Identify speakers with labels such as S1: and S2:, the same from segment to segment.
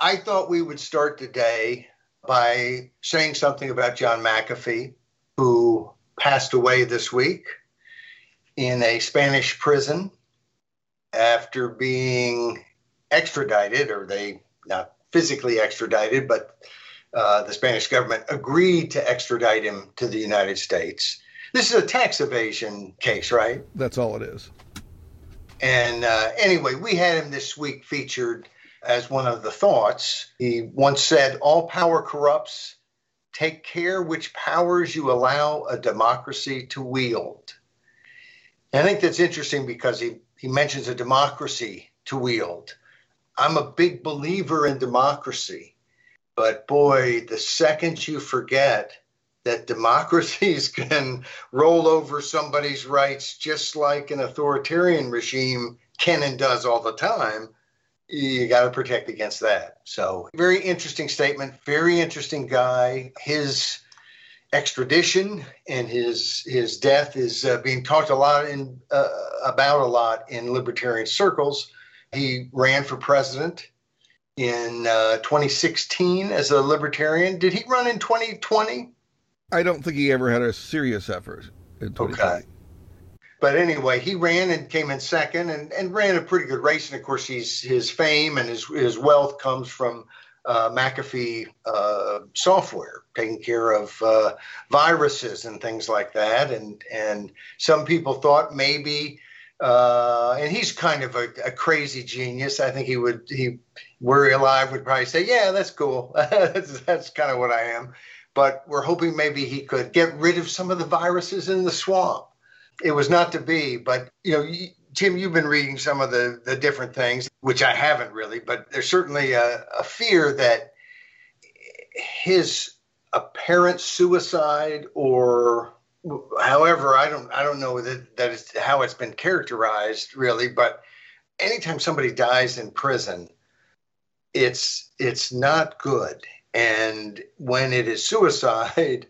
S1: I thought we would start today by saying something about John McAfee, who passed away this week in a Spanish prison after being extradited, or they not physically extradited, but uh, the Spanish government agreed to extradite him to the United States. This is a tax evasion case, right?
S2: That's all it is.
S1: And uh, anyway, we had him this week featured as one of the thoughts. He once said, All power corrupts. Take care which powers you allow a democracy to wield. And I think that's interesting because he, he mentions a democracy to wield. I'm a big believer in democracy, but boy, the second you forget that democracies can roll over somebody's rights just like an authoritarian regime can and does all the time, you got to protect against that. So, very interesting statement, very interesting guy. His extradition and his his death is uh, being talked a lot in uh, about a lot in libertarian circles. He ran for president in uh, 2016 as a libertarian. Did he run in 2020?
S2: I don't think he ever had a serious effort in 2020. Okay.
S1: But anyway, he ran and came in second and, and ran a pretty good race. And of course, he's, his fame and his, his wealth comes from uh, McAfee uh, software, taking care of uh, viruses and things like that. And, and some people thought maybe, uh, and he's kind of a, a, crazy genius. I think he would, he, were he alive, would probably say, yeah, that's cool. that's, that's kind of what I am but we're hoping maybe he could get rid of some of the viruses in the swamp. It was not to be, but you know, Tim, you've been reading some of the the different things, which I haven't really, but there's certainly a, a fear that his apparent suicide or however i don't i don't know that that is how it's been characterized really but anytime somebody dies in prison it's it's not good. And when it is suicide,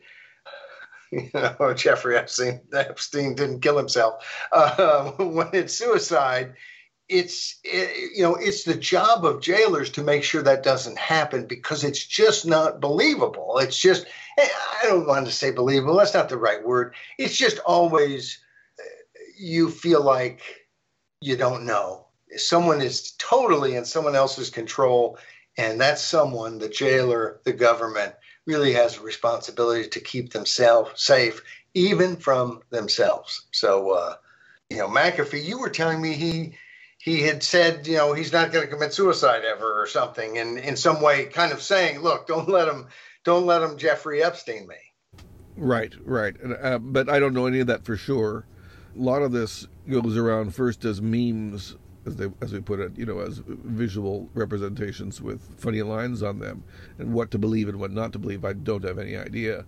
S1: you know, Jeffrey Epstein, Epstein didn't kill himself. Uh, when it's suicide, it's it, you know it's the job of jailers to make sure that doesn't happen because it's just not believable. It's just I don't want to say believable. That's not the right word. It's just always you feel like you don't know. Someone is totally in someone else's control and that's someone, the jailer, the government, really has a responsibility to keep themselves safe, even from themselves. So, uh, you know, McAfee, you were telling me he he had said, you know, he's not going to commit suicide ever or something, and in some way, kind of saying, look, don't let him, don't let him Jeffrey Epstein me.
S2: Right, right, uh, but I don't know any of that for sure. A lot of this goes around first as memes as they as we put it, you know, as visual representations with funny lines on them, and what to believe and what not to believe. I don't have any idea,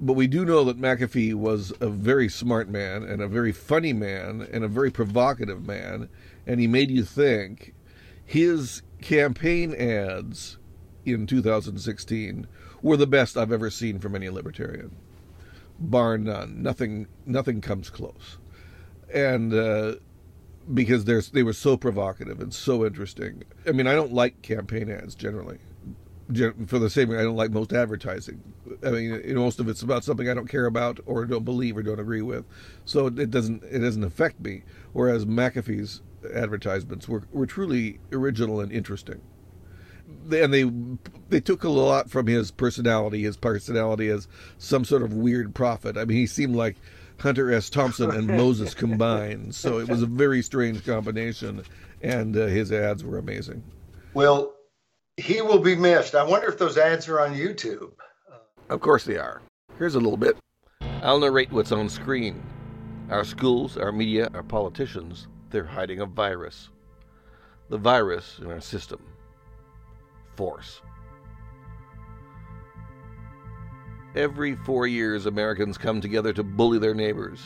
S2: but we do know that McAfee was a very smart man and a very funny man and a very provocative man, and he made you think. His campaign ads in 2016 were the best I've ever seen from any libertarian, bar none. Nothing, nothing comes close, and. Uh, because they were so provocative and so interesting. I mean, I don't like campaign ads generally. For the same, reason I don't like most advertising. I mean, most of it's about something I don't care about or don't believe or don't agree with, so it doesn't it doesn't affect me. Whereas McAfee's advertisements were were truly original and interesting. And they they took a lot from his personality, his personality as some sort of weird prophet. I mean, he seemed like Hunter S. Thompson and Moses combined. So it was a very strange combination, and uh, his ads were amazing.
S1: Well, he will be missed. I wonder if those ads are on YouTube.
S2: Of course they are. Here's a little bit. I'll narrate what's on screen. Our schools, our media, our politicians, they're hiding a virus. The virus in our system. Force. Every four years, Americans come together to bully their neighbors.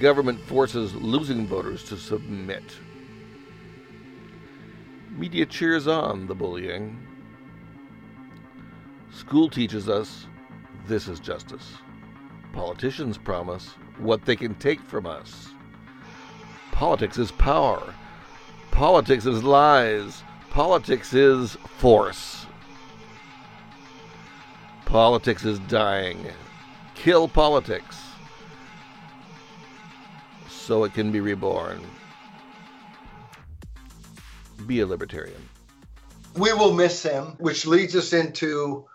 S2: Government forces losing voters to submit. Media cheers on the bullying. School teaches us this is justice. Politicians promise what they can take from us. Politics is power. Politics is lies. Politics is force. Politics is dying. Kill politics so it can be reborn. Be a libertarian.
S1: We will miss him, which leads us into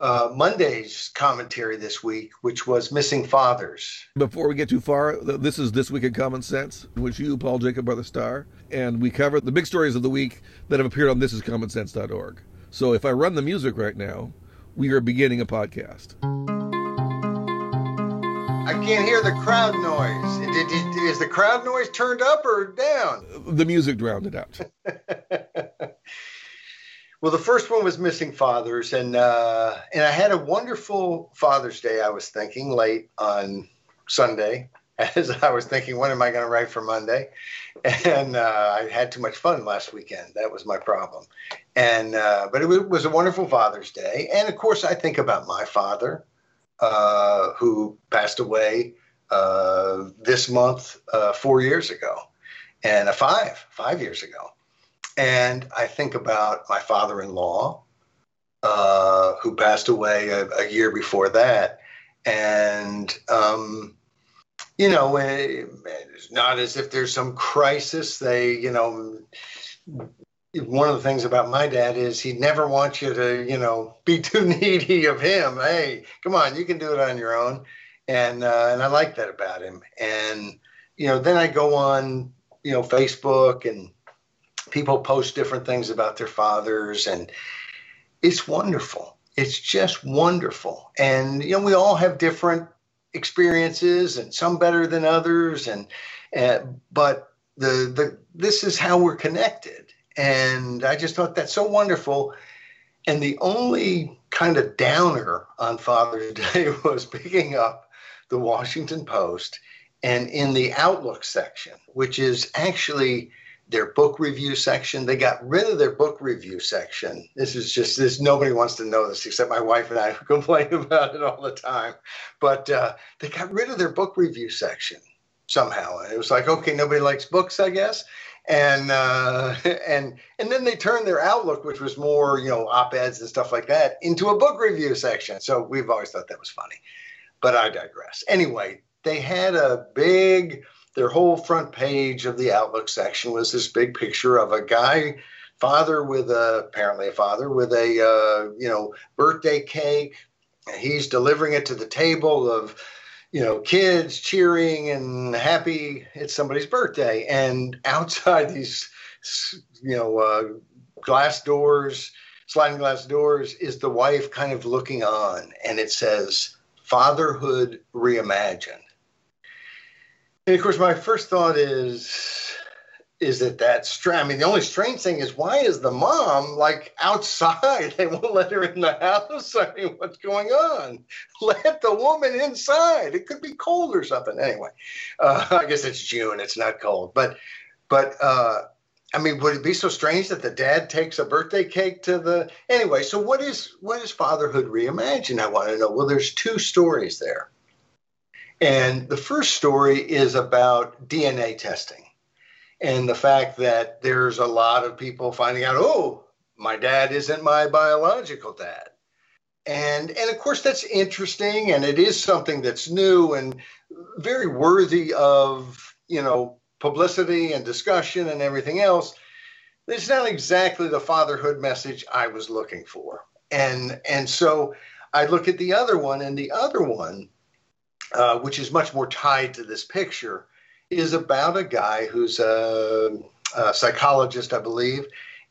S1: uh, Monday's commentary this week, which was missing fathers.
S2: Before we get too far, this is This Week in Common Sense, which you, Paul Jacob, are the star. And we cover the big stories of the week that have appeared on thisiscommonsense.org. So if I run the music right now, we are beginning a podcast.
S1: I can't hear the crowd noise. Is the crowd noise turned up or down?
S2: The music drowned it out.
S1: Well, the first one was missing fathers, and uh, and I had a wonderful Father's Day. I was thinking late on Sunday, as I was thinking, when am I going to write for Monday? And uh, I had too much fun last weekend. That was my problem. And uh, but it was a wonderful Father's Day, and of course, I think about my father, uh, who passed away uh, this month uh, four years ago, and a five five years ago. And I think about my father in law, uh, who passed away a, a, year before that. And, um, you know, it's not as if there's some crisis. They, you know, one of the things about my dad is he never wants you to, you know, be too needy of him. Hey, come on, you can do it on your own. And, uh, and I like that about him. And, you know, then I go on, you know, Facebook and, people post different things about their fathers and it's wonderful it's just wonderful and you know we all have different experiences and some better than others. And uh, but the the this is how we're connected. And i just thought that's so wonderful. And the only kind of downer on father's day was picking up the washington post and in the outlook section which is actually their book review section. They got rid of their book review section. This is just this. Nobody wants to know this except my wife and I, who complain about it all the time. But uh, they got rid of their book review section somehow, and it was like, okay, nobody likes books, I guess. And uh, and and then they turned their outlook, which was more you know op eds and stuff like that, into a book review section. So we've always thought that was funny, but I digress. Anyway, they had a big their whole front page of the Outlook section was this big picture of a guy, father with a apparently a father with a uh, you know birthday cake. He's delivering it to the table of you know kids cheering and happy it's somebody's birthday, and outside these you know uh, glass doors, sliding glass doors, is the wife kind of looking on, and it says fatherhood reimagined and of course, my first thought is, is that that's strange. I mean, the only strange thing is why is the mom like outside? They won't let her in the house. I mean, what's going on? Let the woman inside. It could be cold or something. Anyway, uh, I guess it's June. It's not cold, but but uh, I mean, would it be so strange that the dad takes a birthday cake to the anyway? So what is what is fatherhood reimagined? I want to know. Well, there's two stories there. And the first story is about DNA testing and the fact that there's a lot of people finding out, oh, my dad isn't my biological dad. And, and of course, that's interesting and it is something that's new and very worthy of, you know, publicity and discussion and everything else. It's not exactly the fatherhood message I was looking for. And, and so I look at the other one, and the other one uh, which is much more tied to this picture, is about a guy who's a, a psychologist, I believe,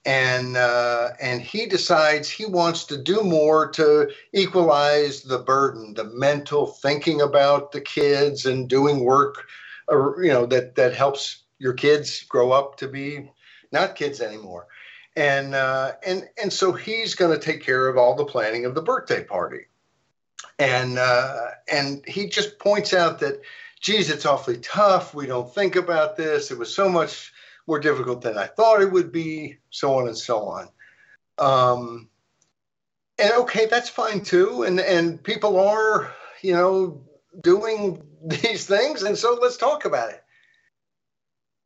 S1: and uh, and he decides he wants to do more to equalize the burden, the mental thinking about the kids and doing work, uh, you know, that that helps your kids grow up to be not kids anymore. And uh, and and so he's going to take care of all the planning of the birthday party and uh, and he just points out that, geez, it's awfully tough. We don't think about this. It was so much more difficult than I thought it would be. So on and so on. Um, and okay, that's fine too. And and people are, you know, doing these things, and so let's talk about it.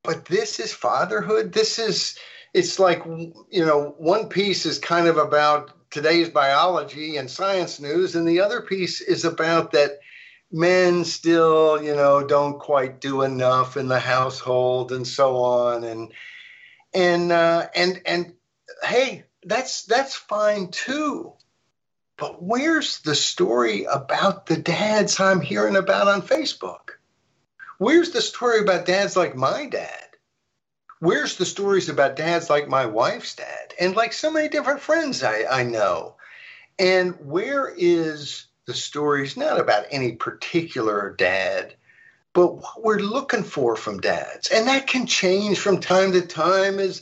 S1: But this is fatherhood. This is it's like you know one piece is kind of about today's biology and science news and the other piece is about that men still you know don't quite do enough in the household and so on. And and uh, and and hey that's that's fine too. But where's the story about the dads i'm hearing about on facebook? Where's the story about dads like my dad where's the stories about dads like my wife's dad and like so many different friends I, I know? And where is the stories not about any particular dad, but what we're looking for from dads? And that can change from time to time as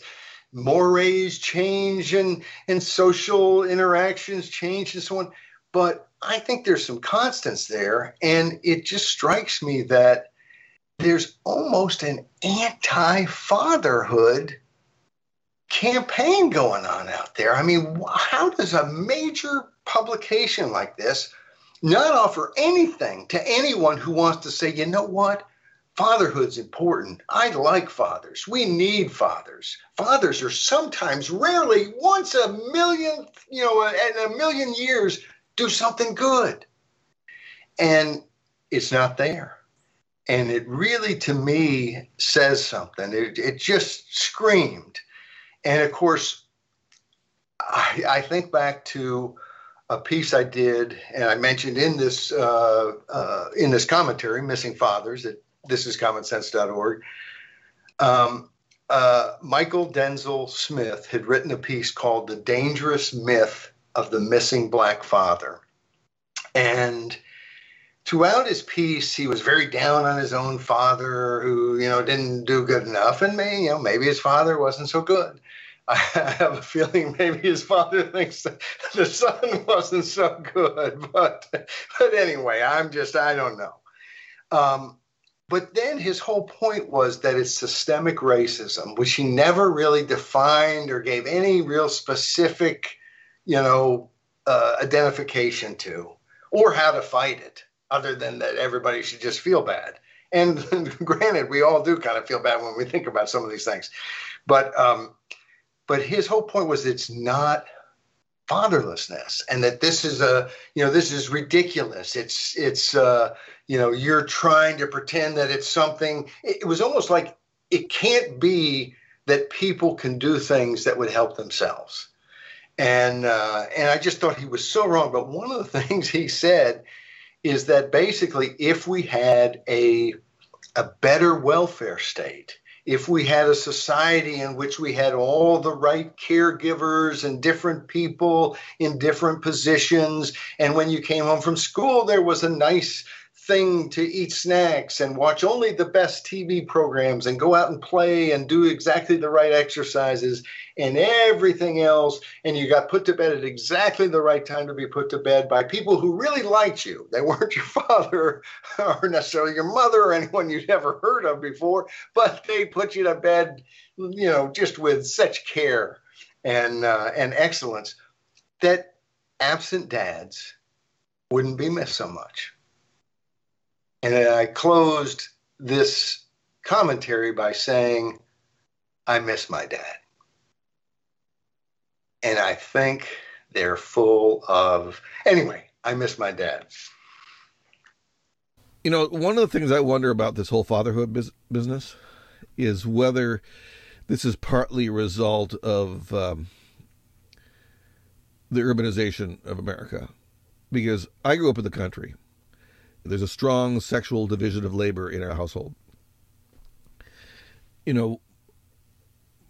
S1: mores change and, and social interactions change and so on. But I think there's some constants there. And it just strikes me that there's almost an anti fatherhood campaign going on out there. I mean, how does a major publication like this not offer anything to anyone who wants to say, you know what? Fatherhood's important. I like fathers. We need fathers. Fathers are sometimes, rarely, once a million, you know, in a million years, do something good. And it's not there and it really to me says something. It, it just screamed. And of course I, I, think back to a piece i did and i mentioned in this uh, uh, in this commentary missing fathers at thisiscommonsense.org um, uh, Mychal Denzel Smith had written a piece called the dangerous myth of the missing black father. And throughout his piece, he was very down on his own father, who you know didn't do good enough, and maybe you know maybe his father wasn't so good. I have a feeling maybe his father thinks the son wasn't so good, but but anyway, I'm just I don't know. Um, but then his whole point was that it's systemic racism, which he never really defined or gave any real specific, you know, uh, identification to, or how to fight it other than that everybody should just feel bad. And granted, we all do kind of feel bad when we think about some of these things, but um, but his whole point was it's not fatherlessness, and that this is a you know this is ridiculous. It's it's uh, you know you're trying to pretend that it's something. It was almost like it can't be that people can do things that would help themselves. And uh, and I just thought he was so wrong. But one of the things he said is that basically if we had a a better welfare state, if we had a society in which we had all the right caregivers and different people in different positions, and when you came home from school, there was a nice thing to eat snacks and watch only the best TV programs and go out and play and do exactly the right exercises and everything else. And you got put to bed at exactly the right time to be put to bed by people who really liked you. They weren't your father or necessarily your mother or anyone you'd ever heard of before, but they put you to bed, you know, just with such care and uh, and excellence that absent dads wouldn't be missed so much. And I closed this commentary by saying, I miss my dad. And I think they're full of, anyway, I miss my dad.
S2: You know, one of the things I wonder about this whole fatherhood biz- business is whether this is partly a result of um, the urbanization of America. Because I grew up in the country there's a strong sexual division of labor in our household. You know,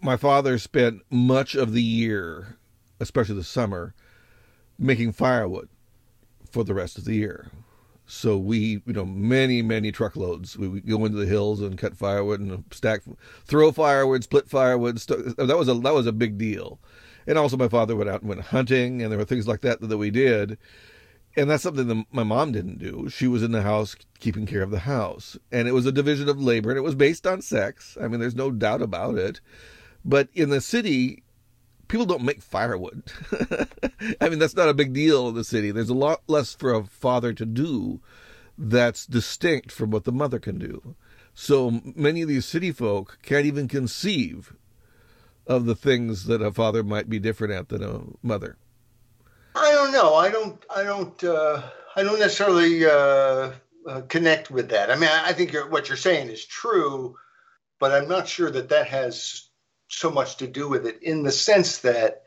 S2: my father spent much of the year, especially the summer, making firewood for the rest of the year. So we, you know, many, many truckloads. We would go into the hills and cut firewood and stack, throw firewood, split firewood. St- that was a that was a big deal. And also, my father went out and went hunting, and there were things like that that we did and that's something that my mom didn't do. She was in the house keeping care of the house, and it was a division of labor, and it was based on sex. I mean, there's no doubt about it. But in the city, people don't make firewood. I mean, that's not a big deal in the city. There's a lot less for a father to do that's distinct from what the mother can do. So many of these city folk can't even conceive of the things that a father might be different at than a mother?
S1: I. I don't. I don't. Uh, I don't necessarily uh, uh, connect with that. I mean, I, I think you're, what you're saying is true, but I'm not sure that that has so much to do with it in the sense that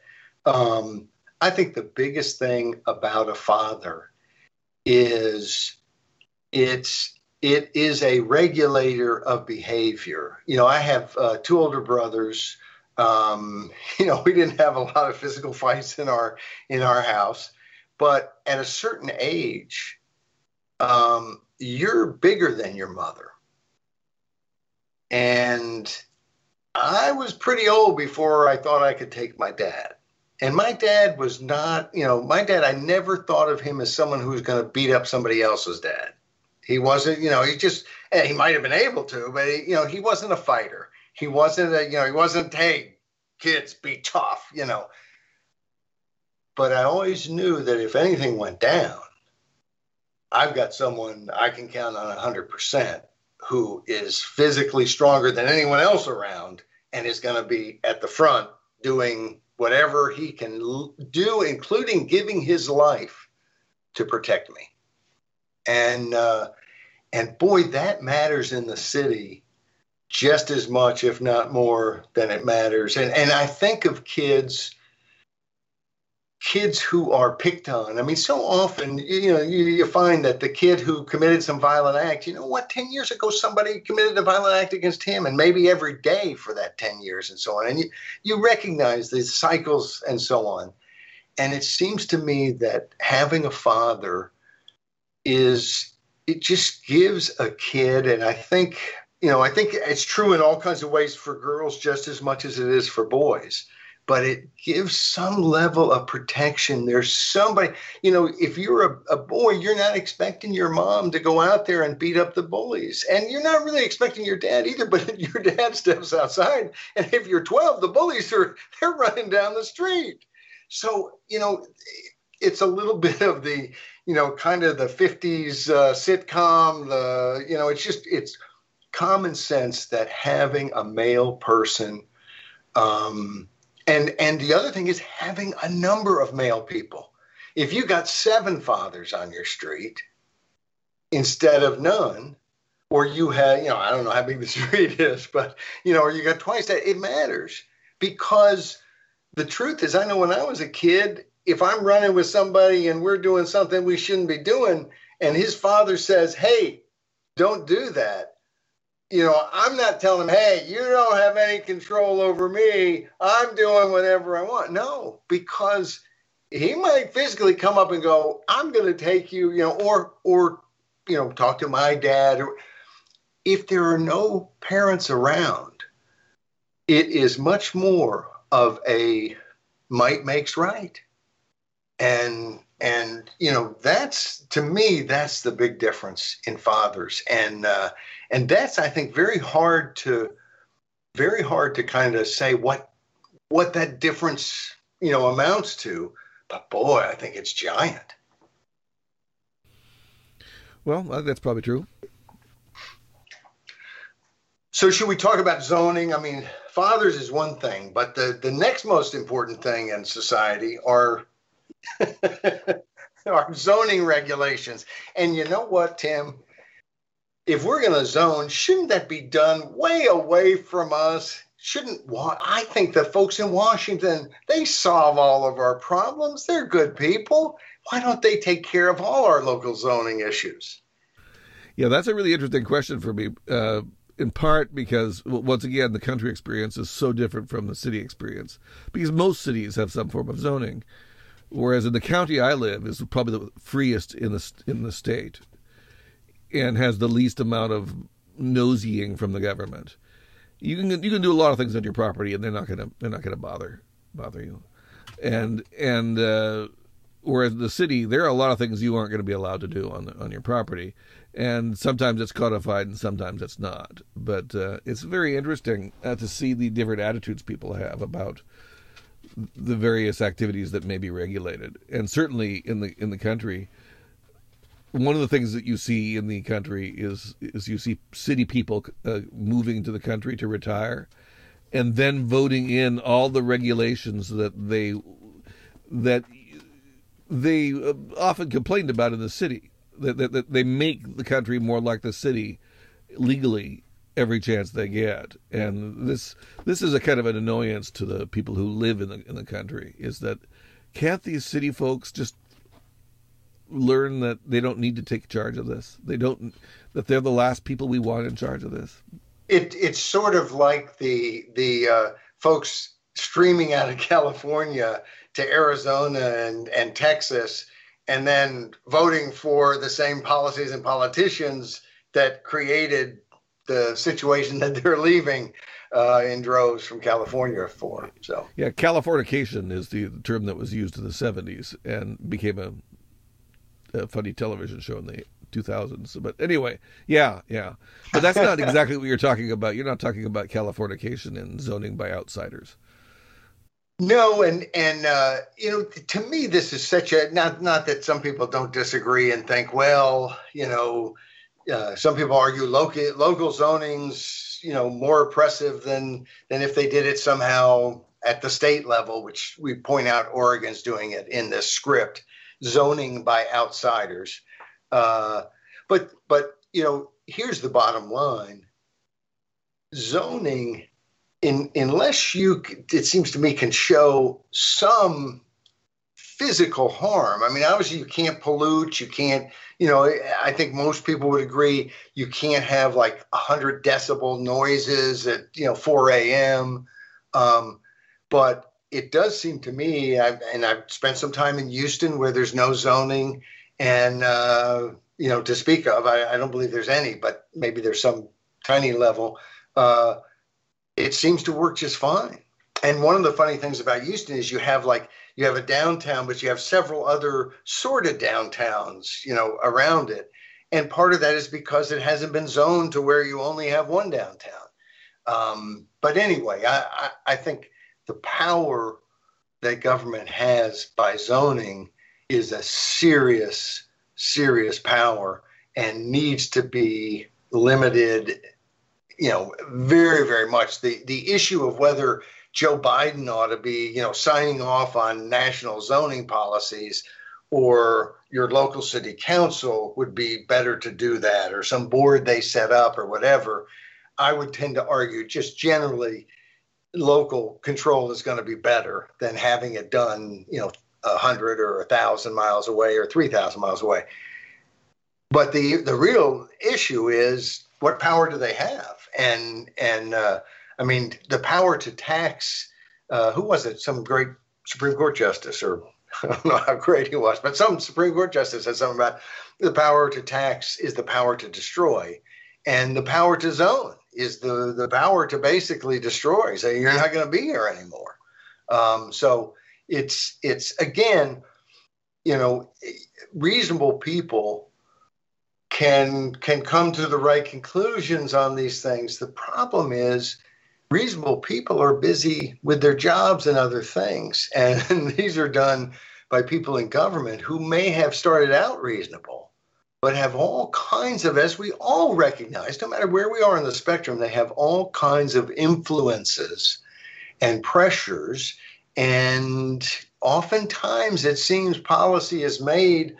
S1: um, I think the biggest thing about a father is it's it is a regulator of behavior. You know, I have uh, two older brothers. Um, you know, we didn't have a lot of physical fights in our in our house, but at a certain age, um, you're bigger than your mother, and I was pretty old before I thought I could take my dad. And my dad was not, you know, my dad, I never thought of him as someone who was going to beat up somebody else's dad. He wasn't, you know, he just, eh, he might have been able to, but, he, you know, he wasn't a fighter. He wasn't a, you know, he wasn't, hey, kids, be tough, you know. But I always knew that if anything went down, I've got someone I can count on 100% who is physically stronger than anyone else around and is going to be at the front doing whatever he can do, including giving his life to protect me. And uh, and boy, that matters in the city just as much, if not more, than it matters. And and I think of kids kids who are picked on. I mean, so often, you know, you, you, find that the kid who committed some violent act, you know what, 10 years ago, somebody committed a violent act against him, and maybe every day for that 10 years and so on. And you, you recognize these cycles and so on. And it seems to me that having a father is, it just gives a kid, and I think, you know, I think it's true in all kinds of ways for girls just as much as it is for boys but it gives some level of protection. There's somebody, you know, if you're a, a, boy, you're not expecting your mom to go out there and beat up the bullies. And you're not really expecting your dad either, but your dad steps outside. And if you're 12, the bullies are, they're running down the street. So, you know, it's a little bit of the, you know, kind of the 50s uh, sitcom, the, you know, it's just, it's common sense that having a male person, um, and and the other thing is having a number of male people. If you got seven fathers on your street instead of none, or you had, you know, I don't know how big the street is, but you know, or you got twice that, it matters because the truth is, I know when I was a kid, if I'm running with somebody and we're doing something we shouldn't be doing, and his father says, "Hey, don't do that," you know, I'm not telling him, hey, you don't have any control over me. I'm doing whatever I want. No, because he might physically come up and go, I'm going to take you, you know, or, or, you know, talk to my dad. Or if there are no parents around, it is much more of a might makes right. And and you know that's to me that's the big difference in fathers and uh, and that's i think very hard to very hard to kind of say what what that difference you know amounts to but boy i think it's giant
S2: well uh, that's probably true
S1: so should we talk about zoning i mean fathers is one thing but the the next most important thing in society are our zoning regulations. And you know what, Tim? If we're going to zone, shouldn't that be done way away from us? Shouldn't I think the folks in Washington they solve all of our problems. They're good people. Why don't they take care of all our local zoning issues?
S2: Yeah, that's a really interesting question for me. Uh, in part because once again the country experience is so different from the city experience because most cities have some form of zoning Whereas in the county I live is probably the freest in the in the state, and has the least amount of nosying from the government. You can you can do a lot of things on your property, and they're not gonna they're not gonna bother bother you. And and uh, whereas the city, there are a lot of things you aren't going to be allowed to do on the, on your property, and sometimes it's codified and sometimes it's not. But uh, it's very interesting uh, to see the different attitudes people have about the various activities that may be regulated. And certainly in the in the country, one of the things that you see in the country is is you see city people uh, moving to the country to retire, and then voting in all the regulations that they that they uh, often complained about in the city that, that, that they make the country more like the city legally every chance they get. And this this is a kind of an annoyance to the people who live in the in the country is that can't these city folks just learn that they don't need to take charge of this they don't that they're the last people we want in charge of this
S1: it it's sort of like the the uh, folks streaming out of California to Arizona and, and Texas, and then voting for the same policies and politicians that created the situation that they're leaving uh, in droves from California for. So
S2: yeah, Californication is the term that was used in the '70s and became a, funny television show in the 2000s. But anyway, yeah, yeah. But that's not exactly what you're talking about. You're not talking about Californication and zoning by outsiders.
S1: No, and and uh, you know, to me, this is such a not not that some people don't disagree and think, well, you know, uh, some people argue local local zonings, you know, more oppressive than than if they did it somehow at the state level, which we point out Oregon's doing it in this script, zoning by outsiders. Uh, but but you know, here's the bottom line: zoning, in unless you, it seems to me, can show some physical harm. I mean, obviously, you can't pollute. You can't. You know, I think most people would agree you can't have like 100 decibel noises at you know 4 a.m. Um, but it does seem to me, I've, and I've spent some time in Houston where there's no zoning and uh, you know to speak of. I, I, don't believe there's any, but maybe there's some tiny level. Uh, it seems to work just fine. And one of the funny things about Houston is you have like you have a downtown, but you have several other sort of downtowns, you know, around it. And part of that is because it hasn't been zoned to where you only have one downtown. Um, but anyway, I, I, I think the power that government has by zoning is a serious, serious power and needs to be limited, you know, very, very much. The the issue of whether Joe Biden ought to be, you know, signing off on national zoning policies or your local city council would be better to do that or some board they set up or whatever. I would tend to argue just generally local control is going to be better than having it done, you know, a hundred or a thousand miles away or three thousand miles away. But the the real issue is what power do they have? And and uh, I mean the power to tax. Uh, who was it? Some great Supreme Court justice, or I don't know how great he was, but some Supreme Court justice said something about the power to tax is the power to destroy, and the power to zone is the the power to basically destroy. Say you're not going to be here anymore. Um, so it's it's again, you know, reasonable people can can come to the right conclusions on these things. The problem is reasonable people are busy with their jobs and other things, and these are done by people in government who may have started out reasonable but have all kinds of, as we all recognize, no matter where we are in the spectrum, they have all kinds of influences and pressures and oftentimes it seems policy is made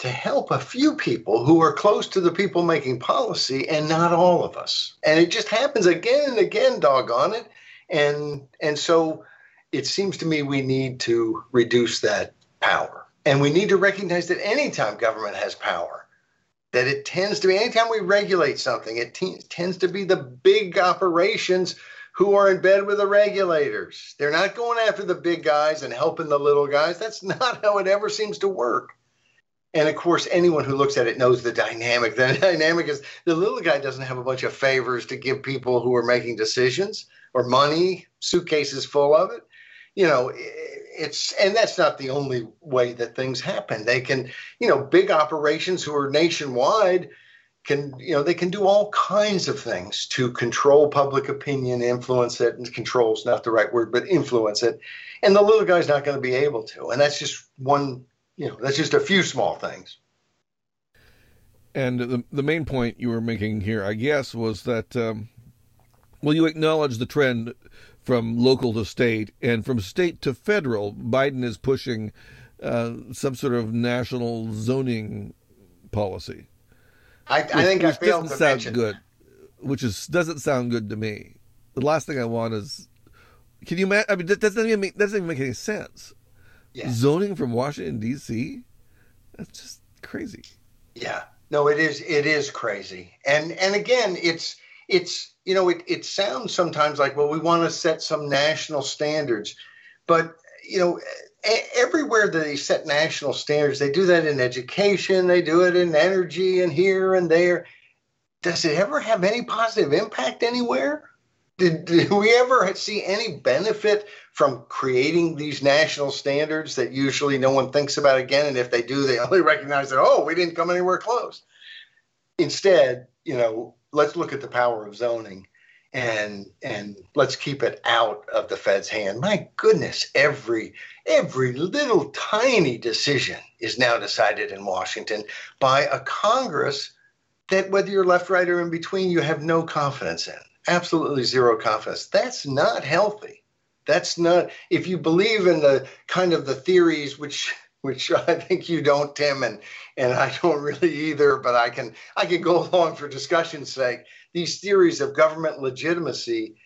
S1: to help a few people who are close to the people making policy and not all of us. And it just happens again and again, doggone it. And and so it seems to me we need to reduce that power. And we need to recognize that anytime government has power, that it tends to be anytime we regulate something, it t- tends to be the big operations who are in bed with the regulators. They're not going after the big guys and helping the little guys. That's not how it ever seems to work. And of course, anyone who looks at it knows the dynamic. The dynamic is the little guy doesn't have a bunch of favors to give people who are making decisions or money, suitcases full of it. You know, it's, and that's not the only way that things happen. They can, you know, big operations who are nationwide can you know they can do all kinds of things to control public opinion influence it and control is not the right word but influence it. And the little guy's not going to be able to. And that's just one you know that's just a few small things.
S2: And the the main point you were making here i guess was that um, Well, you acknowledge the trend from local to state and from state to federal. Biden is pushing uh, some sort of national zoning policy.
S1: I, I think
S2: which
S1: I failed
S2: doesn't
S1: to
S2: sound
S1: mention
S2: good. Which is doesn't sound good to me. The last thing I want is, can you imagine? I mean, that doesn't even make, that doesn't even make any sense.
S1: Yeah.
S2: Zoning from Washington D.C. That's just crazy.
S1: Yeah. No, it is it is crazy. And and again, it's it's you know, it, it sounds sometimes like, well, we want to set some national standards. But, you know, everywhere that they set national standards, they do that in education, they do it in energy and here and there. Does it ever have any positive impact anywhere? Did, did we ever see any benefit from creating these national standards that usually no one thinks about again? And if they do, they only recognize that, oh, we didn't come anywhere close. Instead, you know, let's look at the power of zoning and and let's keep it out of the Fed's hand. My goodness, every every little tiny decision is now decided in Washington by a Congress that whether you're left, right, or in between, you have no confidence in. Absolutely zero confidence. That's not healthy. That's not if you believe in the kind of the theories which which I think you don't, Tim, and and I don't really either. But I can I can go along for discussion's sake. These theories of government legitimacy,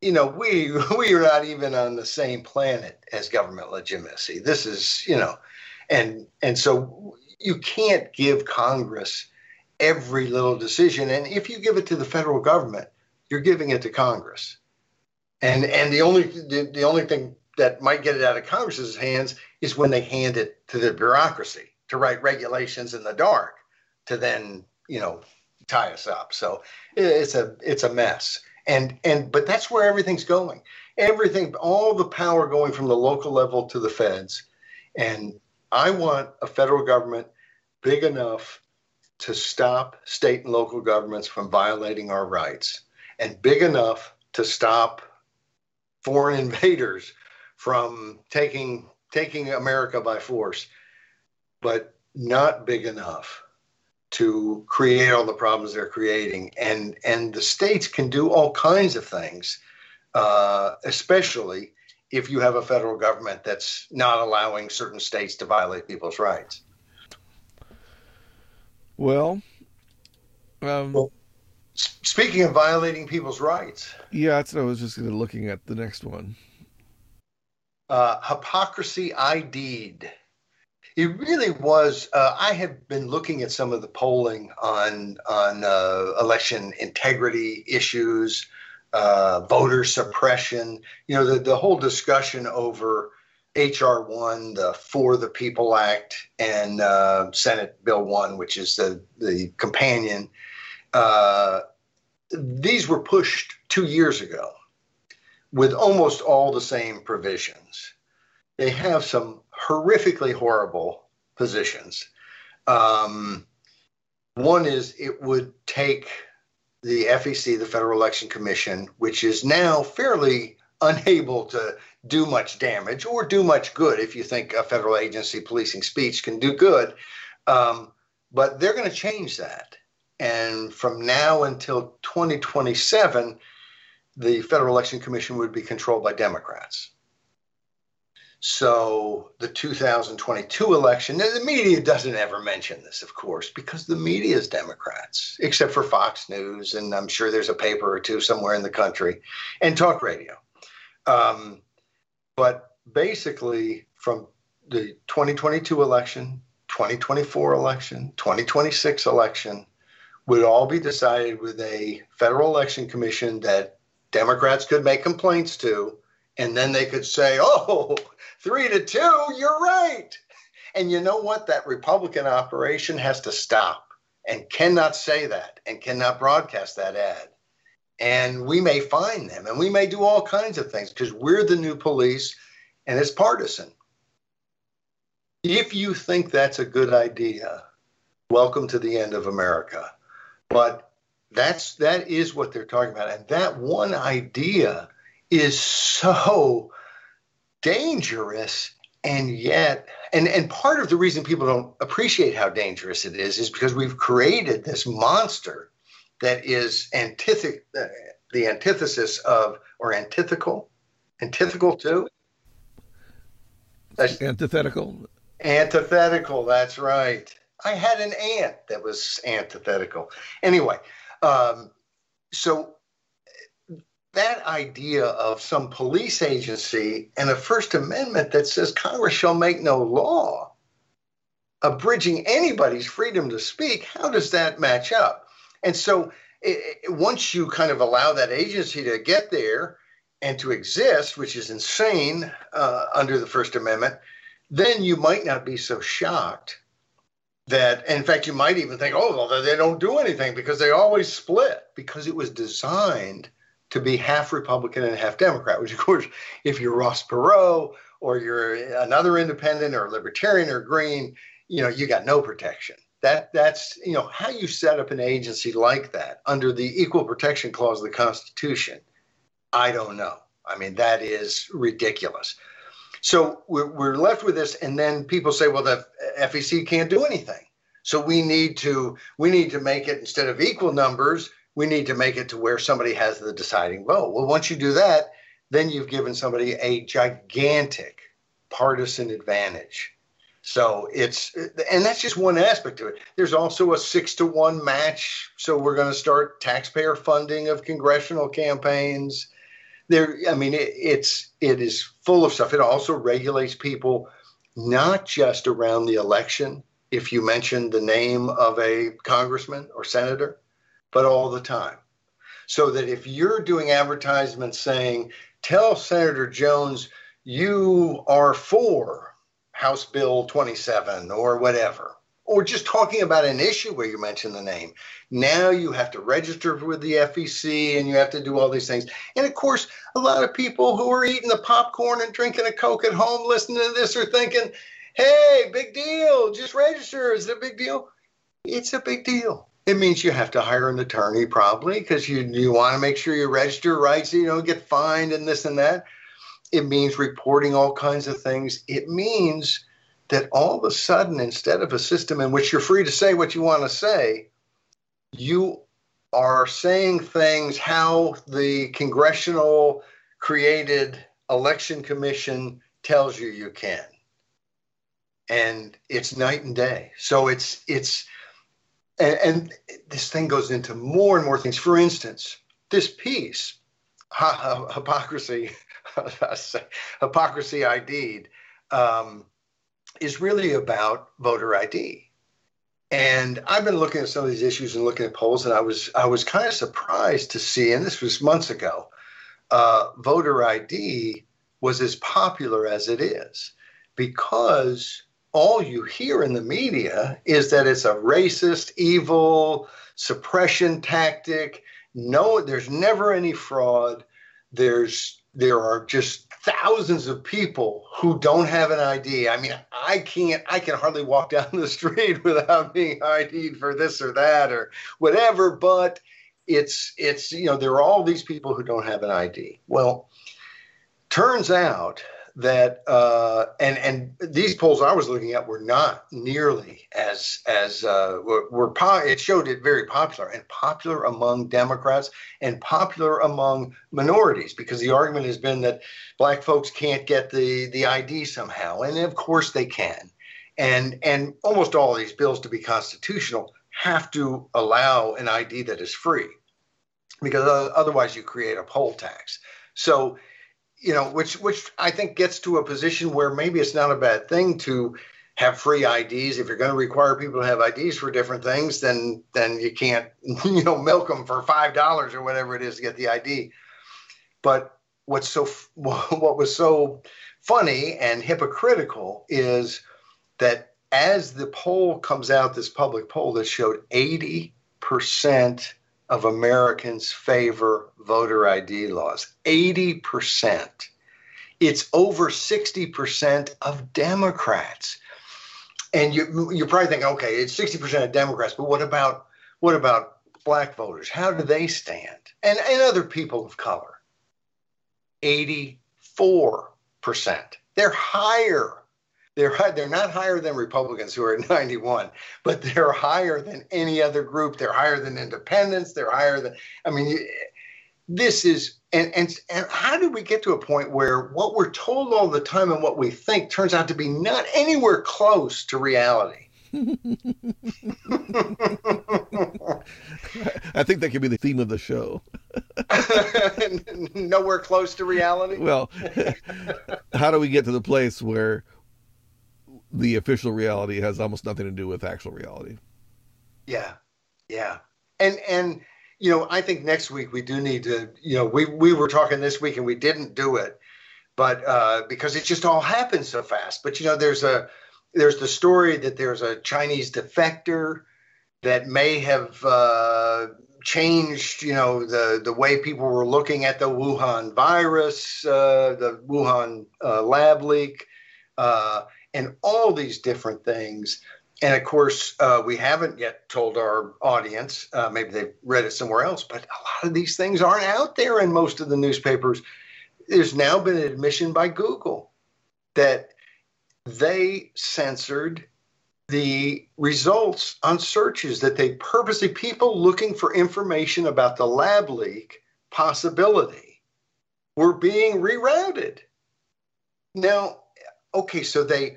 S1: you know, we we are not even on the same planet as government legitimacy. This is, you know, and and so you can't give Congress every little decision, and if you give it to the federal government, you're giving it to Congress. And and the only the, the only thing that might get it out of Congress's hands is when they hand it to the bureaucracy to write regulations in the dark to then, you know, tie us up. So it's a it's a mess. And and but that's where everything's going. Everything, all the power going from the local level to the feds. And I want a federal government big enough to stop state and local governments from violating our rights and big enough to stop foreign invaders from taking taking America by force, but not big enough to create all the problems they're creating. And and the states can do all kinds of things, uh, especially if you have a federal government that's not allowing certain states to violate people's rights.
S2: Well, um,
S1: well speaking of violating people's rights,
S2: yeah, that's what I was just looking at the next one
S1: uh, hypocrisy ID'd. It really was. Uh, I have been looking at some of the polling on on uh, election integrity issues, uh, voter suppression. You know, the, the whole discussion over HR one, the For the People Act, and uh, Senate Bill one, which is the the companion. Uh, these were pushed two years ago with almost all the same provisions. They have some horrifically horrible positions. Um, one is it would take the FEC, the Federal Election Commission, which is now fairly unable to do much damage or do much good if you think a federal agency policing speech can do good. Um, but they're going to change that. And from now until 2027, the Federal Election Commission would be controlled by Democrats. So the 2022 election, the media doesn't ever mention this, of course, because the media is Democrats, except for Fox News, and I'm sure there's a paper or two somewhere in the country, and talk radio. Um, but basically, from the 2022 election, 2024 election, 2026 election, would all be decided with a federal election commission that Democrats could make complaints to, and then they could say, oh, three to two, you're right. And you know what? That Republican operation has to stop and cannot say that and cannot broadcast that ad. And we may fine them and we may do all kinds of things because we're the new police and it's partisan. If you think that's a good idea, welcome to the end of America. But that's that is what they're talking about, and that one idea is so dangerous, and yet, and and part of the reason people don't appreciate how dangerous it is is because we've created this monster that is antithetical. Uh, the antithesis of, or antithetical, antithetical too.
S2: That's, antithetical.
S1: Antithetical. That's right. I had an aunt that was antithetical. Anyway, um, so that idea of some police agency and a First Amendment that says Congress shall make no law abridging anybody's freedom to speak, how does that match up? And so it, it, once you kind of allow that agency to get there and to exist, which is insane uh, under the First Amendment, then you might not be so shocked that, in fact, you might even think, oh, well, they don't do anything because they always split because it was designed to be half Republican and half Democrat, which, of course, if you're Ross Perot or you're another independent or libertarian or green, you know, you got no protection. That that's you know how you set up an agency like that under the Equal Protection Clause of the Constitution. I don't know. I mean, that is ridiculous. So we're, we're left with this, and then people say, well, the FEC can't do anything. So we need to we need to make it instead of equal numbers, we need to make it to where somebody has the deciding vote. Well, once you do that, then you've given somebody a gigantic partisan advantage. So it's, and that's just one aspect of it. There's also a six to one match. So we're going to start taxpayer funding of congressional campaigns. There, I mean, it, it's it is full of stuff. It also regulates people, not just around the election. If you mention the name of a congressman or senator, but all the time. So that if you're doing advertisements saying, tell Senator Jones you are for House Bill 27 or whatever, or just talking about an issue where you mention the name. Now you have to register with the FEC and you have to do all these things. And of course, a lot of people who are eating the popcorn and drinking a Coke at home listening to this are thinking, hey, big deal, just register. Is it a big deal? It's a big deal. It means you have to hire an attorney probably because you, you want to make sure you register right so you don't get fined and this and that. It means reporting all kinds of things. It means that all of a sudden, instead of a system in which you're free to say what you want to say, you are saying things how the congressional created election commission tells you you can and it's night and day so it's it's and, and, this thing goes into more and more things. For instance, this piece, hypocrisy, hypocrisy ID'd, um, is really about voter ID. And I've been looking at some of these issues and looking at polls, and I was I was kind of surprised to see, and this was months ago, uh, voter ID was as popular as it is because all you hear in the media is that it's a racist, evil suppression tactic. No, there's never any fraud. There's there are just thousands of people who don't have an ID. I mean, I can't I can hardly walk down the street without being ID'd for this or that or whatever, but it's it's you know, there are all these people who don't have an ID. Well, turns out that uh, and and these polls I was looking at were not nearly as as uh, were, were po- it showed it very popular and popular among Democrats and popular among minorities because the argument has been that black folks can't get the the ID somehow and of course they can. And and almost all these bills to be constitutional have to allow an ID that is free because otherwise you create a poll tax. So you know, which which I think gets to a position where maybe it's not a bad thing to have free IDs. If you're going to require people to have IDs for different things, then then you can't you know milk them for five dollars or whatever it is to get the ID. But what's so what was so funny and hypocritical is that as the poll comes out, this public poll that showed 80 percent of Americans favor voter ID laws. 80%. It's over 60% of Democrats. And you you probably think, okay, it's 60% of Democrats, but what about what about black voters? How do they stand? And and other people of color. 84%. They're higher they're they're not higher than Republicans who are at 91, but they're higher than any other group. They're higher than independents. They're higher than I mean, this is and, and and how did we get to a point where what we're told all the time and what we think turns out to be not anywhere close to reality?
S2: I think that could be the theme of the show.
S1: Nowhere close to reality.
S2: Well, how do we get to the place where the official reality has almost nothing to do with actual reality?
S1: Yeah, yeah, and and you know, I think next week we do need to. You know, we we were talking this week and we didn't do it, but uh, because it just all happened so fast. But you know, there's a there's the story that there's a Chinese defector that may have uh, changed, you know, the the way people were looking at the Wuhan virus, uh, the Wuhan uh, lab leak, uh, and all these different things. And of course, uh, we haven't yet told our audience. Uh, maybe they've read it somewhere else, but a lot of these things aren't out there in most of the newspapers. There's now been an admission by Google that they censored the results on searches that they purposely people looking for information about the lab leak possibility were being rerouted now okay so they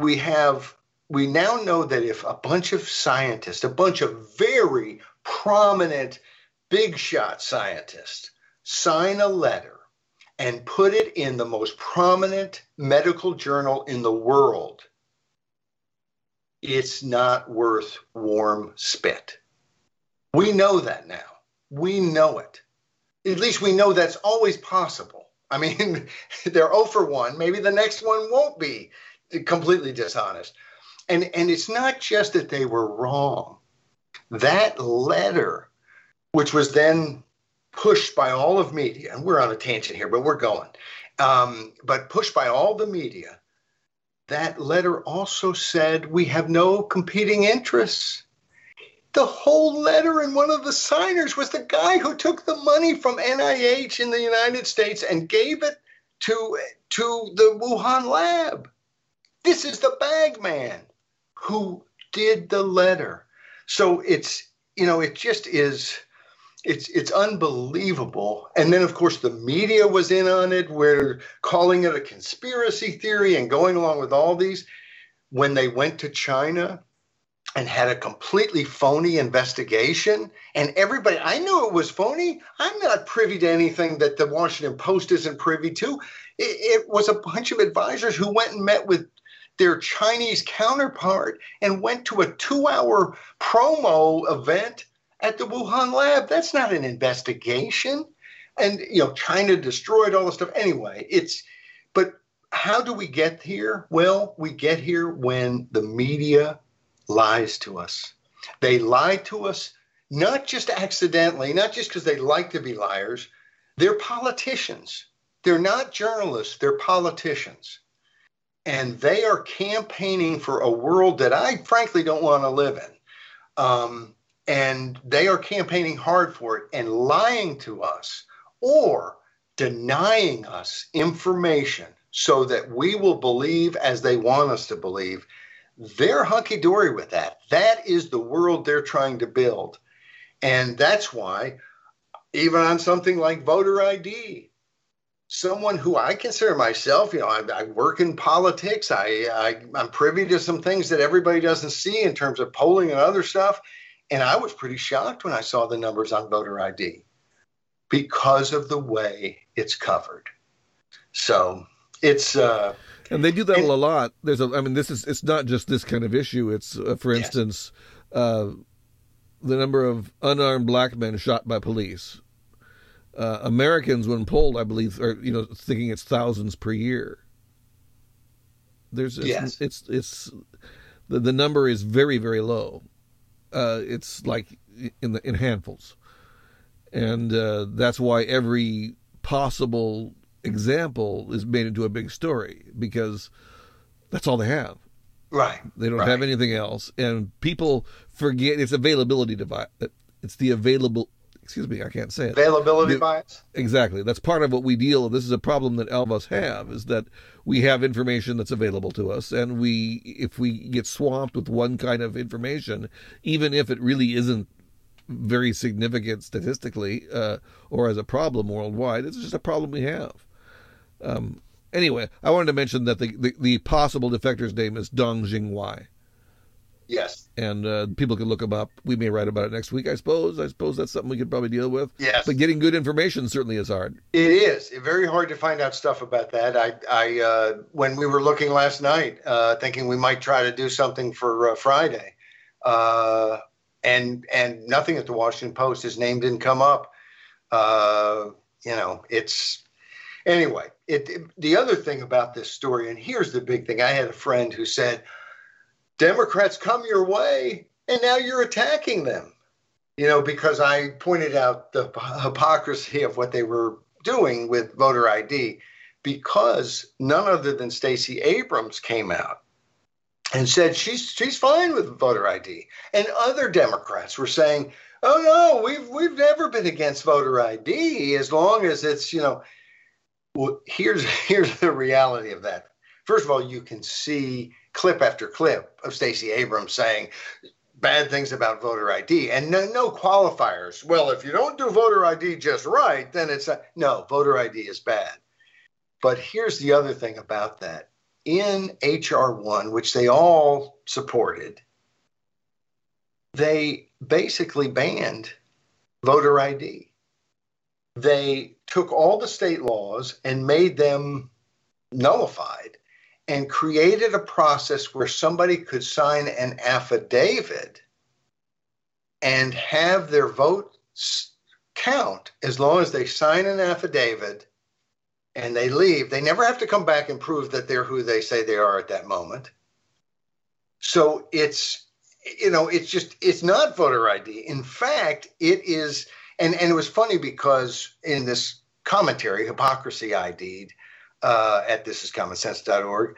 S1: we have we now know that if a bunch of scientists a bunch of very prominent big shot scientists sign a letter and put it in the most prominent medical journal in the world, it's not worth warm spit. We know that now. We know it. At least we know that's always possible. I mean, they're 0 for 1. Maybe the next one won't be completely dishonest. And, and it's not just that they were wrong. That letter, which was then pushed by all of media, and we're on a tangent here, but we're going, um, but pushed by all the media, that letter also said we have no competing interests. The whole letter and one of the signers was the guy who took the money from NIH in the United States and gave it to, to the Wuhan lab. This is the bag man who did the letter. So it's, you know, it just is it's it's unbelievable. And then of course the media was in on it. We're calling it a conspiracy theory and going along with all these. When they went to China and had a completely phony investigation, and everybody I knew it was phony. I'm not privy to anything that the Washington Post isn't privy to. It, it was a bunch of advisors who went and met with their Chinese counterpart and went to a two-hour promo event at the Wuhan lab. That's not an investigation. And you know, China destroyed all the stuff. Anyway, it's but how do we get here? Well, we get here when the media lies to us. They lie to us not just accidentally, not just because they like to be liars. They're politicians. They're not journalists, they're politicians. And they are campaigning for a world that I frankly don't want to live in. Um, and they are campaigning hard for it and lying to us or denying us information so that we will believe as they want us to believe. They're hunky dory with that. That is the world they're trying to build. And that's why, even on something like voter ID, someone who I consider myself, you know, I, I work in politics, I, I, I'm privy to some things that everybody doesn't see in terms of polling and other stuff. And I was pretty shocked when I saw the numbers on voter ID because of the way it's covered. So it's. Uh,
S2: and they do that and, a lot. There's a, I mean, this is, it's not just this kind of issue. It's, uh, for instance, yes. uh, the number of unarmed black men shot by police. Uh, Americans, when polled, I believe, are you know thinking it's thousands per year. There's it's, yes. it's it's the the number is very very low, uh, it's like in the in handfuls, and uh, that's why every possible example is made into a big story because that's all they have.
S1: Right.
S2: They don't
S1: right.
S2: have anything else, and people forget its availability device. It's the available excuse me, I can't say it.
S1: Availability the, bias.
S2: Exactly. That's part of what we deal with. This is a problem that all of us have is that we have information that's available to us and we if we get swamped with one kind of information, even if it really isn't very significant statistically uh, or as a problem worldwide. It's just a problem we have. Um, anyway, I wanted to mention that the, the, the possible defector's name is Dong Jingwei.
S1: Yes.
S2: And uh, people can look him up. We may write about it next week, I suppose. I suppose that's something we could probably deal with.
S1: Yes.
S2: But getting good information certainly is hard.
S1: It is very hard to find out stuff about that. I, I uh, when we were looking last night, uh, thinking we might try to do something for uh, Friday, uh, and and nothing at the Washington Post. His name didn't come up. Uh, you know, it's anyway. It, it the other thing about this story, and here's the big thing. I had a friend who said Democrats come your way, and now you're attacking them. You know, because I pointed out the hypocrisy of what they were doing with voter ID, because none other than Stacey Abrams came out and said she's she's fine with voter ID, and other Democrats were saying, "Oh no, we've we've never been against voter ID as long as it's you know." Well, here's here's the reality of that. First of all, you can see clip after clip of Stacey Abrams saying bad things about voter ID and no, no qualifiers. Well, if you don't do voter ID just right, then it's a, no, voter ID is bad. But here's the other thing about that. In HR 1, which they all supported, they basically banned voter ID. They took all the state laws and made them nullified and created a process where somebody could sign an affidavit and have their votes count as long as they sign an affidavit and they leave. They never have to come back and prove that they're who they say they are at that moment. So it's you know it's just it's not voter ID. In fact, it is and and it was funny because in this commentary, hypocrisy ID'd, uh, at thisiscommonsense.org,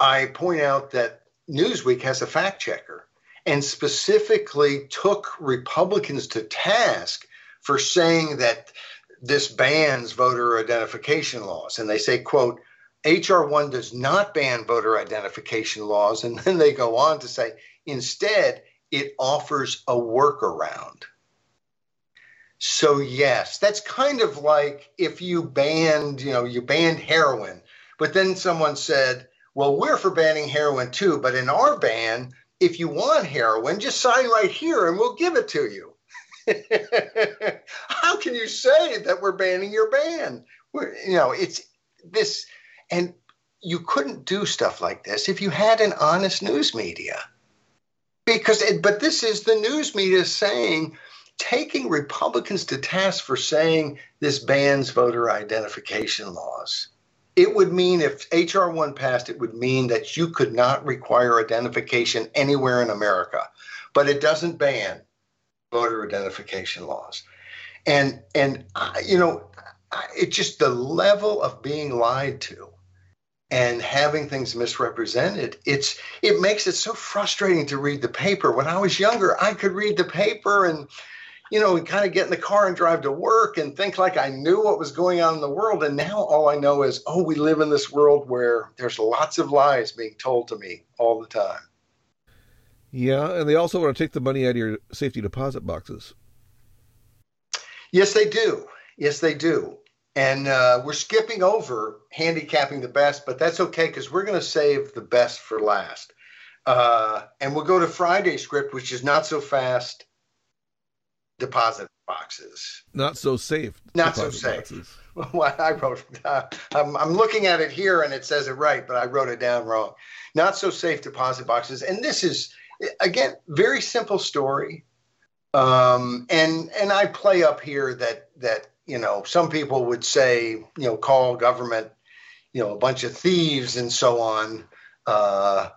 S1: I point out that Newsweek has a fact checker and specifically took Republicans to task for saying that this bans voter identification laws. And they say, quote, HR 1 does not ban voter identification laws. And then they go on to say, instead, it offers a workaround. So yes, that's kind of like if you banned, you know, you banned heroin, but then someone said, "Well, we're for banning heroin too, but in our ban, if you want heroin, just sign right here and we'll give it to you." How can you say that we're banning your ban? We're, you know, it's this and you couldn't do stuff like this if you had an honest news media. Because it, but this is the news media saying taking Republicans to task for saying this bans voter identification laws. It would mean if H.R. 1 passed, it would mean that you could not require identification anywhere in America. But it doesn't ban voter identification laws. And, and uh, you know, it just the level of being lied to and having things misrepresented it's it makes it so frustrating to read the paper when i was younger i could read the paper and you know, we kind of get in the car and drive to work and think like I knew what was going on in the world. And now all I know is, oh, we live in this world where there's lots of lies being told to me all the time.
S2: Yeah, and they also want to take the money out of your safety deposit boxes.
S1: Yes, they do. Yes, they do. And uh, we're skipping over handicapping the best, but that's okay because we're going to save the best for last. Uh, and we'll go to Friday script, which is not so fast deposit boxes.
S2: Not so safe.
S1: Not so safe. Well, I wrote. Uh, I'm, I'm looking at it here, and it says it right, but I wrote it down wrong. Not so safe deposit boxes, and this is again very simple story. Um, and and I play up here that that you know some people would say you know call government you know a bunch of thieves and so on. Uh,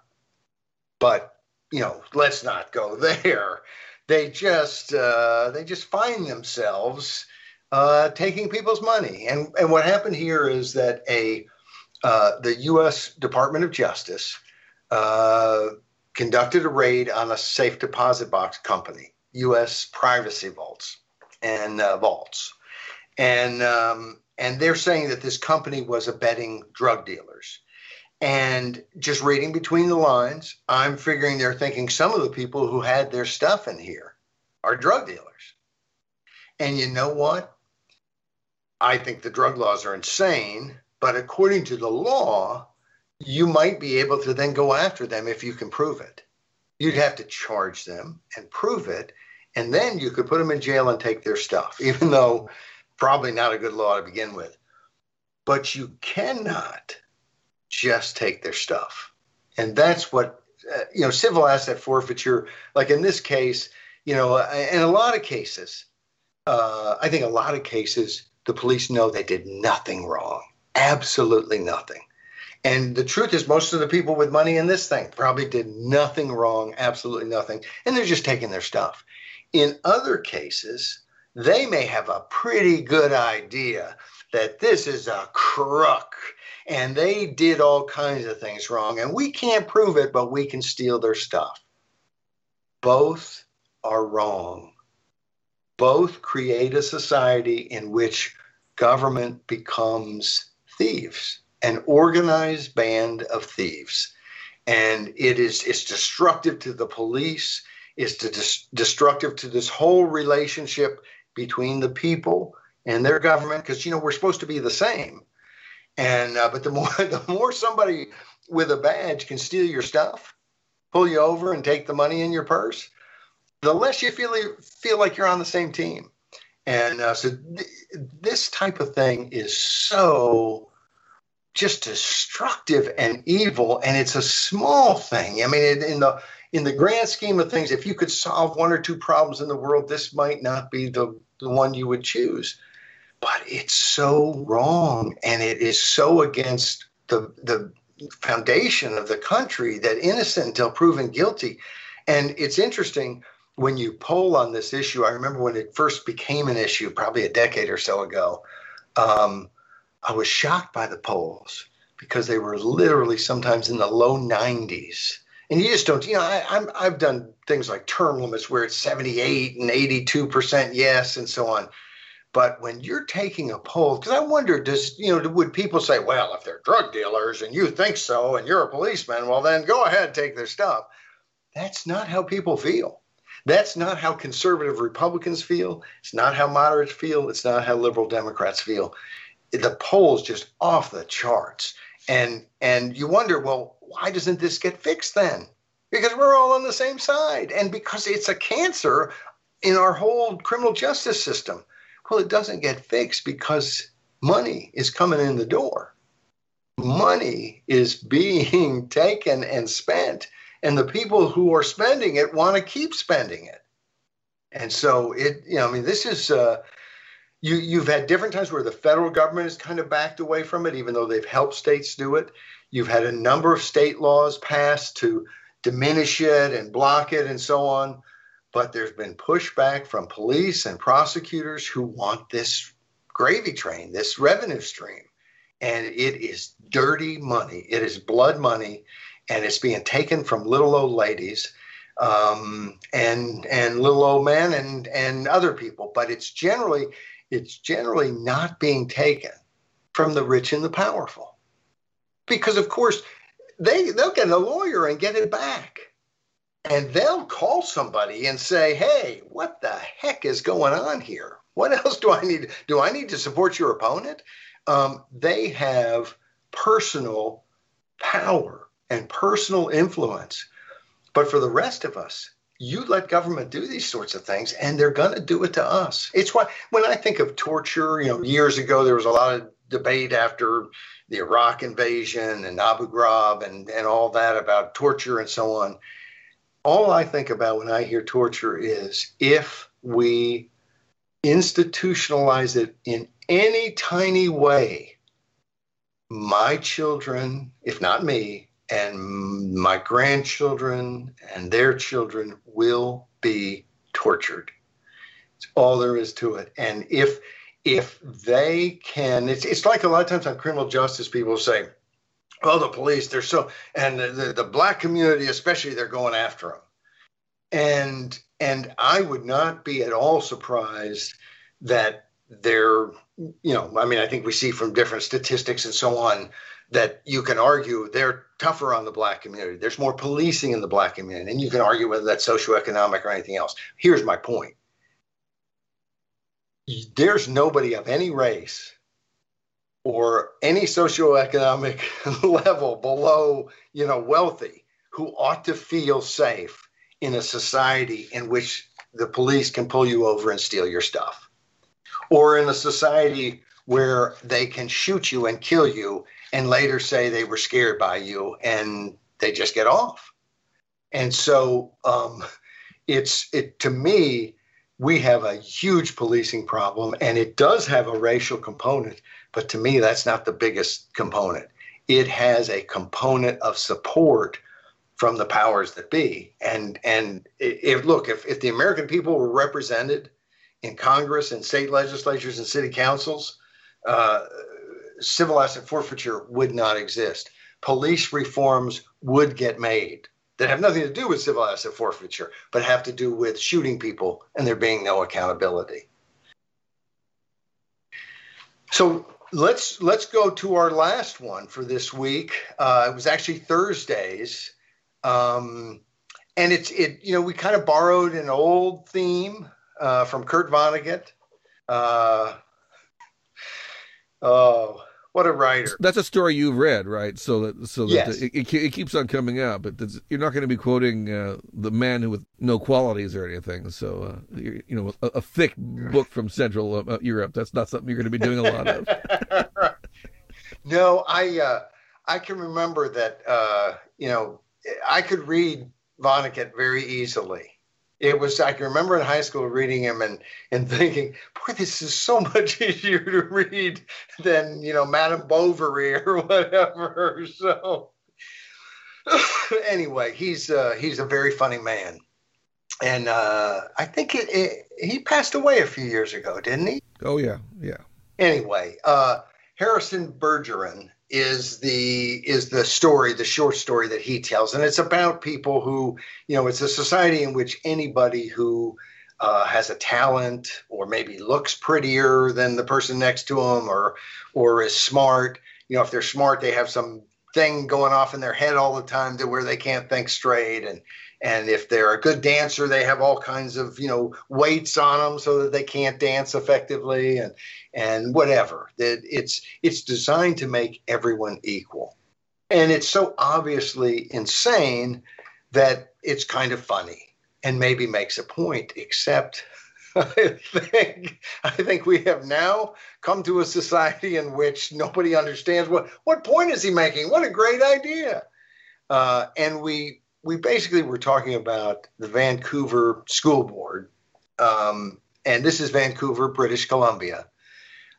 S1: but you know let's not go there they just uh, they just find themselves uh, taking people's money. And and what happened here is that a uh, the U.S. Department of Justice uh, conducted a raid on a safe deposit box company, U.S. Privacy Vaults and uh, Vaults, and um, and they're saying that this company was abetting drug dealers. And just reading between the lines, I'm figuring they're thinking some of the people who had their stuff in here are drug dealers. And you know what? I think the drug laws are insane, but according to the law, you might be able to then go after them if you can prove it. You'd have to charge them and prove it, and then you could put them in jail and take their stuff, even though probably not a good law to begin with. But you cannot just take their stuff. And that's what, uh, you know, civil asset forfeiture, like in this case, you know, in a lot of cases, uh, I think a lot of cases, the police know they did nothing wrong, absolutely nothing. And the truth is, most of the people with money in this thing probably did nothing wrong, absolutely nothing, and they're just taking their stuff. In other cases, they may have a pretty good idea that this is a crook and they did all kinds of things wrong, and we can't prove it, but we can steal their stuff. Both are wrong. Both create a society in which government becomes thieves, an organized band of thieves. And it is it's destructive to the police, it's dis- destructive to this whole relationship between the people and their government, because you know we're supposed to be the same. And uh, but the more the more somebody with a badge can steal your stuff, pull you over and take the money in your purse, the less you feel feel like you're on the same team. And uh, so th- this type of thing is so just destructive and evil, and it's a small thing. I mean, in the in the grand scheme of things, if you could solve one or two problems in the world, this might not be the, the one you would choose but it's so wrong and it is so against the the foundation of the country that innocent until proven guilty. And it's interesting when you poll on this issue i remember when it first became an issue probably a decade or so ago um, i was shocked by the polls because they were literally sometimes in the low 90s and you just don't you know I, I'm, i've done things like term limits where it's 78 and 82 percent yes and so on but when you're taking a poll, because I wonder, does you know, would people say, well, if they're drug dealers and you think so, and you're a policeman, well, then go ahead, take their stuff. That's not how people feel. That's not how conservative Republicans feel. It's not how moderates feel. It's not how liberal Democrats feel. The polls just off the charts, and and you wonder, well, why doesn't this get fixed then? Because we're all on the same side, and because it's a cancer in our whole criminal justice system well, it doesn't get fixed because money is coming in the door. Money is being taken and spent, and the people who are spending it want to keep spending it. And so it, you know, I mean, this is uh, you. You've had different times where the federal government has kind of backed away from it, even though they've helped states do it. You've had a number of state laws passed to diminish it and block it and so on but there's been pushback from police and prosecutors who want this gravy train, this revenue stream. And it is dirty money. It is blood money, and it's being taken from little old ladies um, and and little old men and and other people. But it's generally it's generally not being taken from the rich and the powerful, because of course they they'll get a lawyer and get it back and they'll call somebody and say, "Hey, what the heck is going on here? What else do I need? Do I need to support your opponent?" Um, they have personal power and personal influence, but for the rest of us, you let government do these sorts of things, and they're going to do it to us. It's why when I think of torture, you know, years ago there was a lot of debate after the Iraq invasion and Abu Ghraib and and all that about torture and so on all I think about when I hear torture is if we institutionalize it in any tiny way, my children, if not me, and my grandchildren and their children will be tortured. It's all there is to it. And if if they can, it's, it's like a lot of times on criminal justice, people say, well, the police, they're so, and the, the, the black community, especially, they're going after them. And, and I would not be at all surprised that they're, you know, I mean, I think we see from different statistics and so on that you can argue they're tougher on the black community. There's more policing in the black community, and you can argue whether that's socioeconomic or anything else. Here's my point there's nobody of any race or any socioeconomic level below, you know, wealthy who ought to feel safe in a society in which the police can pull you over and steal your stuff, or in a society where they can shoot you and kill you and later say they were scared by you and they just get off. And so um, it's it to me, we have a huge policing problem, and it does have a racial component. But to me, that's not the biggest component. It has a component of support from the powers that be. And and if look, if, if the American people were represented in Congress and state legislatures and city councils, uh, civil asset forfeiture would not exist. Police reforms would get made that have nothing to do with civil asset forfeiture, but have to do with shooting people and there being no accountability. So let's let's go to our last one for this week. Uh, it was actually Thursdays, um, and it's it you know we kind of borrowed an old theme uh, from Kurt Vonnegut. Uh, oh, what a writer!
S2: That's a story you've read, right? So that so that
S1: yes.
S2: it, it, it, keeps on coming up, but you're not going to be quoting uh, the man who with no qualities or anything. So uh, you know, a, a, thick book from Central uh, Europe. That's not something you're going to be doing a lot of.
S1: no, I uh, I can remember that. Uh, you know, I could read Vonnegut very easily it was I can remember in high school reading him and and thinking, boy, this is so much easier to read than you know Madame Bovary or whatever. So anyway, he's uh, he's a very funny man, and uh, I think it, it, he passed away a few years ago, didn't he?
S2: Oh yeah, yeah.
S1: Anyway, uh, Harrison Bergeron is the is the story the short story that he tells. And it's about people who you know it's a society in which anybody who uh, has a talent or maybe looks prettier than the person next to them or or is smart you know if they're smart they have some thing going off in their head all the time to where they can't think straight and and if they're a good dancer they have all kinds of you know weights on them so that they can't dance effectively and and whatever that it's it's designed to make everyone equal and it's so obviously insane that it's kind of funny and maybe makes a point except I think I think we have now come to a society in which nobody understands what what point is he making. What a great idea! Uh, and we we basically were talking about the Vancouver School Board, um, and this is Vancouver, British Columbia.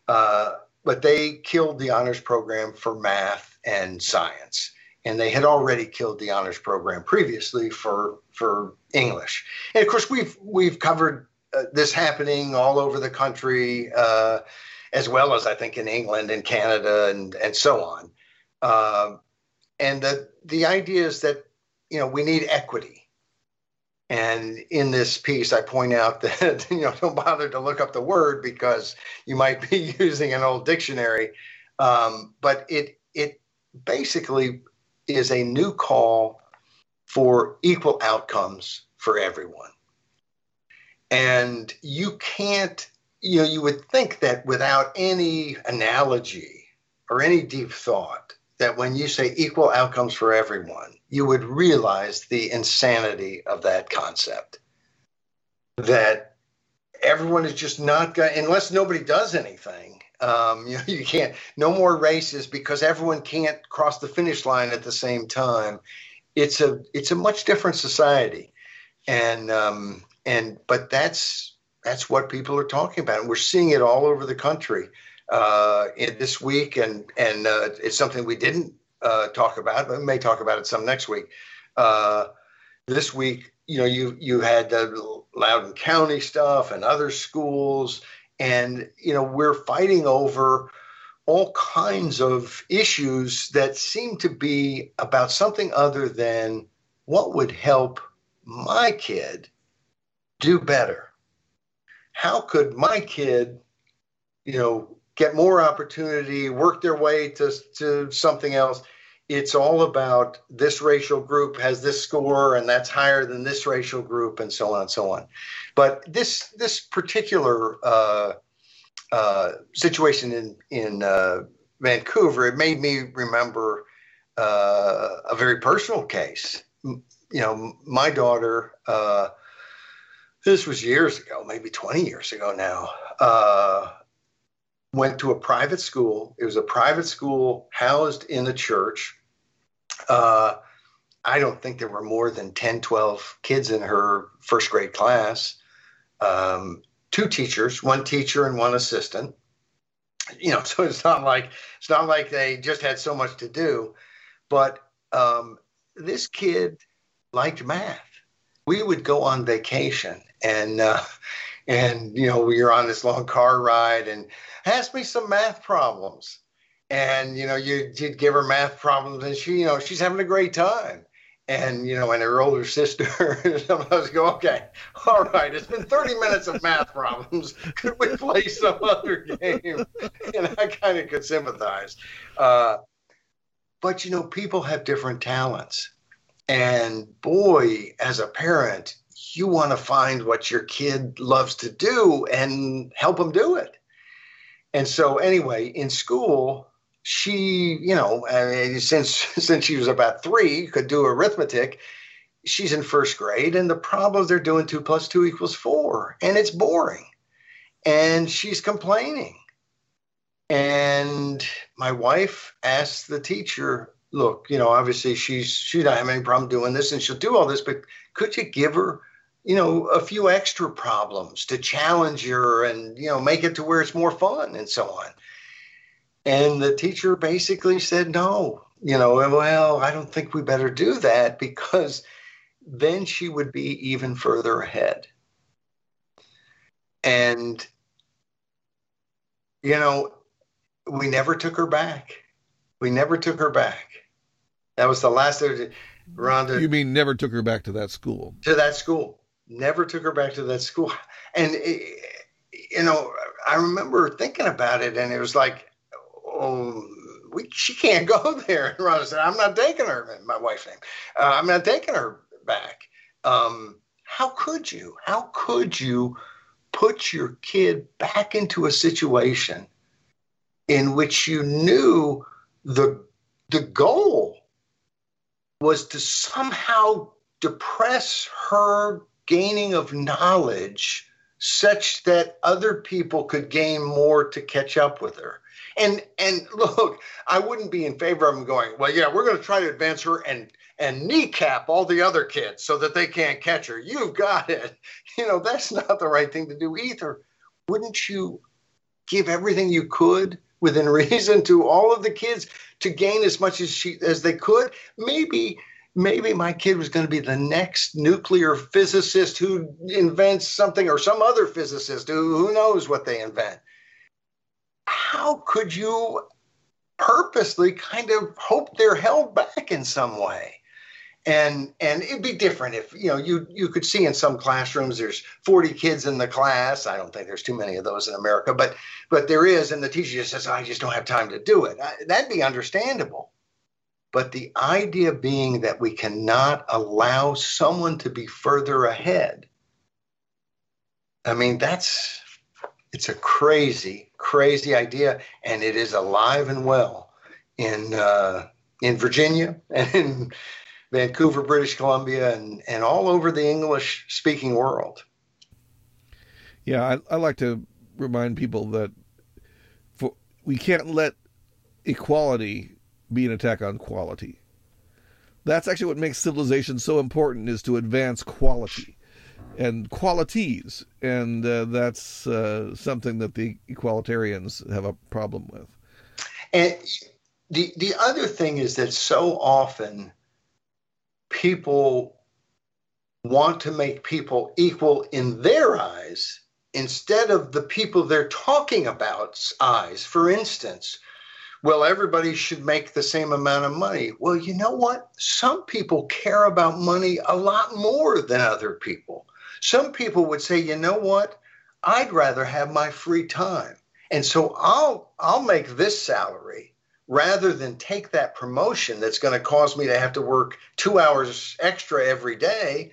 S1: Uh, but they killed the honors program for math and science, and they had already killed the honors program previously for for English. And of course, we've we've covered uh, this happening all over the country, uh, as well as I think in England and Canada and and so on. Uh, and the the idea is that you know we need equity. And in this piece, I point out that you know don't bother to look up the word because you might be using an old dictionary. Um, but it it basically is a new call for equal outcomes for everyone. And you can't, you know, you would think that without any analogy or any deep thought, that when you say equal outcomes for everyone, you would realize the insanity of that concept. That everyone is just not going, unless nobody does anything. Um, you, know, you can't, no more races because everyone can't cross the finish line at the same time. It's a, it's a much different society. And, um, and but that's that's what people are talking about, and we're seeing it all over the country uh, this week, and and uh, it's something we didn't uh, talk about, but we may talk about it some next week. Uh, this week, you know, you you had the Loudoun County stuff and other schools, and you know, we're fighting over all kinds of issues that seem to be about something other than what would help my kid do better? How could my kid, you know, get more opportunity, work their way to, to something else? It's all about this racial group has this score and that's higher than this racial group and so on and so on. But this this particular uh, uh, situation in in uh, Vancouver, it made me remember uh, a very personal case. You know, my daughter. Uh, this was years ago, maybe 20 years ago now. Went to a private school. It was a private school housed in a church. Uh, I don't think there were more than 10, 12 kids in her first grade class. Um, two teachers, one teacher and one assistant. You know, so it's not like it's not like they just had so much to do, but um, this kid liked math. We would go on vacation and uh, and you know we were on this long car ride and ask me some math problems and you know you, you'd give her math problems and she you know she's having a great time and you know, and her older sister, some of us go, okay, all right, it's been 30 minutes of math problems. Could we play some other game? And I kind of could sympathize. Uh, but you know, people have different talents, and boy, as a parent, you want to find what your kid loves to do and help them do it. And so, anyway, in school, she, you know, I mean, since since she was about three, could do arithmetic. She's in first grade, and the problems they're doing two plus two equals four, and it's boring, and she's complaining. And my wife asked the teacher, "Look, you know, obviously she's she not having any problem doing this, and she'll do all this, but could you give her?" You know, a few extra problems to challenge her and, you know, make it to where it's more fun and so on. And the teacher basically said, no, you know, well, I don't think we better do that because then she would be even further ahead. And, you know, we never took her back. We never took her back. That was the last Rhonda.
S2: You mean never took her back to that school?
S1: To that school. Never took her back to that school. And, it, you know, I remember thinking about it and it was like, oh, we, she can't go there. And Rhonda said, I'm not taking her, my wife's name. Uh, I'm not taking her back. Um, how could you? How could you put your kid back into a situation in which you knew the the goal was to somehow depress her gaining of knowledge such that other people could gain more to catch up with her. And and look, I wouldn't be in favor of them going, well, yeah, we're going to try to advance her and and kneecap all the other kids so that they can't catch her. You've got it. You know, that's not the right thing to do either. Wouldn't you give everything you could within reason to all of the kids to gain as much as she as they could? Maybe maybe my kid was going to be the next nuclear physicist who invents something or some other physicist who who knows what they invent. How could you purposely kind of hope they're held back in some way? and and it'd be different if you know you you could see in some classrooms there's 40 kids in the class. I don't think there's too many of those in america but but there is and the teacher just says i just don't have time to do it. That'd be understandable but the idea being that we cannot allow someone to be further ahead i mean that's it's a crazy, crazy idea, and it is alive and well in uh, in Virginia and in Vancouver, British Columbia, and and all over the English speaking world.
S2: Yeah, I, I like to remind people that for, we can't let equality be an attack on quality. That's actually what makes civilization so important is to advance quality and qualities, and uh, that's uh, something that the equalitarians have a problem with.
S1: And the the other thing is that so often people want to make people equal in their eyes instead of the people they're talking about's eyes. For instance, well, everybody should make the same amount of money. Well, you know what? Some people care about money a lot more than other people. Some people would say, you know what? I'd rather have my free time. And so I'll I'll make this salary rather than take that promotion that's going to cause me to have to work 2 hours extra every day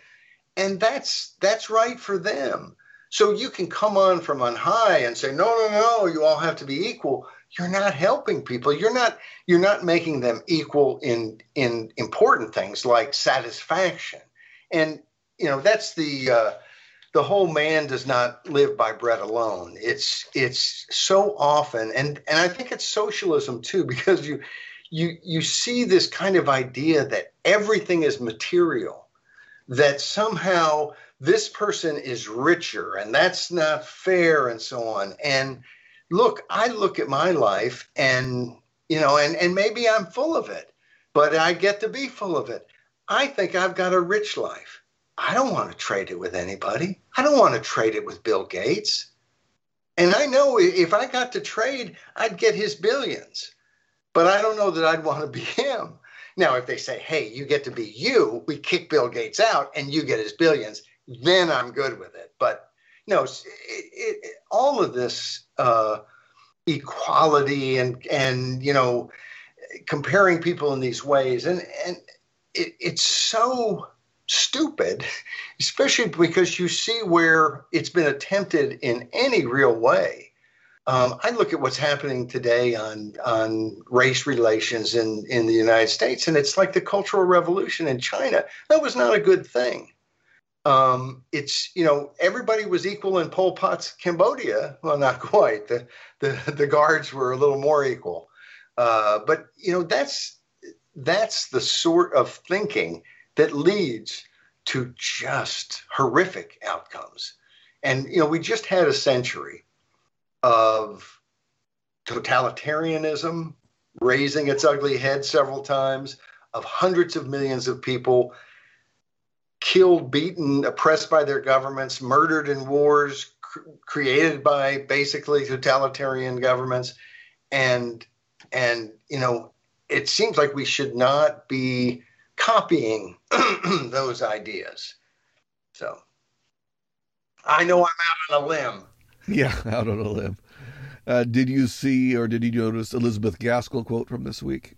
S1: and that's that's right for them. So you can come on from on high and say, no, no, no, you all have to be equal. You're not helping people. You're not you're not making them equal in in important things like satisfaction. And you know that's the uh, the whole man does not live by bread alone. It's it's so often, and and I think it's socialism too, because you you you see this kind of idea that everything is material, that somehow this person is richer and that's not fair and so on. And look, I look at my life and you know, and and maybe I'm full of it, but I get to be full of it. I think I've got a rich life. I don't want to trade it with anybody. I don't want to trade it with Bill Gates. And I know if I got to trade, I'd get his billions. But I don't know that I'd want to be him. Now, if they say, hey, you get to be you, we kick Bill Gates out and you get his billions, then I'm good with it. But no, it, it, all of this uh, equality and and you know comparing people in these ways and and it, it's so stupid, especially because you see where it's been attempted in any real way. Um, I look at what's happening today on on race relations in in the United States, and it's like the Cultural Revolution in China. That was not a good thing. Um, it's you know everybody was equal in Pol Pot's Cambodia. Well, not quite. The the the guards were a little more equal, uh, but you know that's that's the sort of thinking that leads to just horrific outcomes. And, you know, we just had a century of totalitarianism raising its ugly head several times, of hundreds of millions of people killed, beaten, oppressed by their governments, murdered in wars cr- created by basically totalitarian governments. And, and, you know, it seems like we should not be copying those ideas. So I know I'm out on a limb.
S2: Yeah, out on a limb. Uh, did you see or did you notice Elizabeth Gaskell quote from this week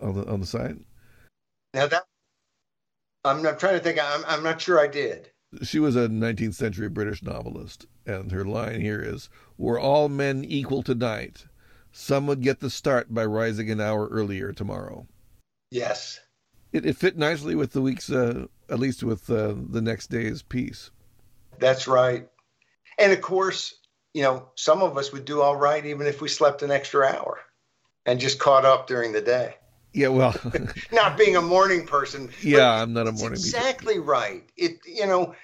S2: on the on the site?
S1: Now that I'm not trying to think. I'm I'm not sure I did.
S2: She was a 19th century British novelist, and her line here is, "Were all men equal tonight, some would get the start by rising an hour earlier tomorrow."
S1: Yes,
S2: it, it fit nicely with the week's, uh, at least with uh, the next day's piece.
S1: That's right. And of course, you know, some of us would do all right even if we slept an extra hour and just caught up during the day.
S2: Yeah, well,
S1: not being a morning person.
S2: Yeah, I'm not a morning. Person.
S1: Exactly people. right. It, you know,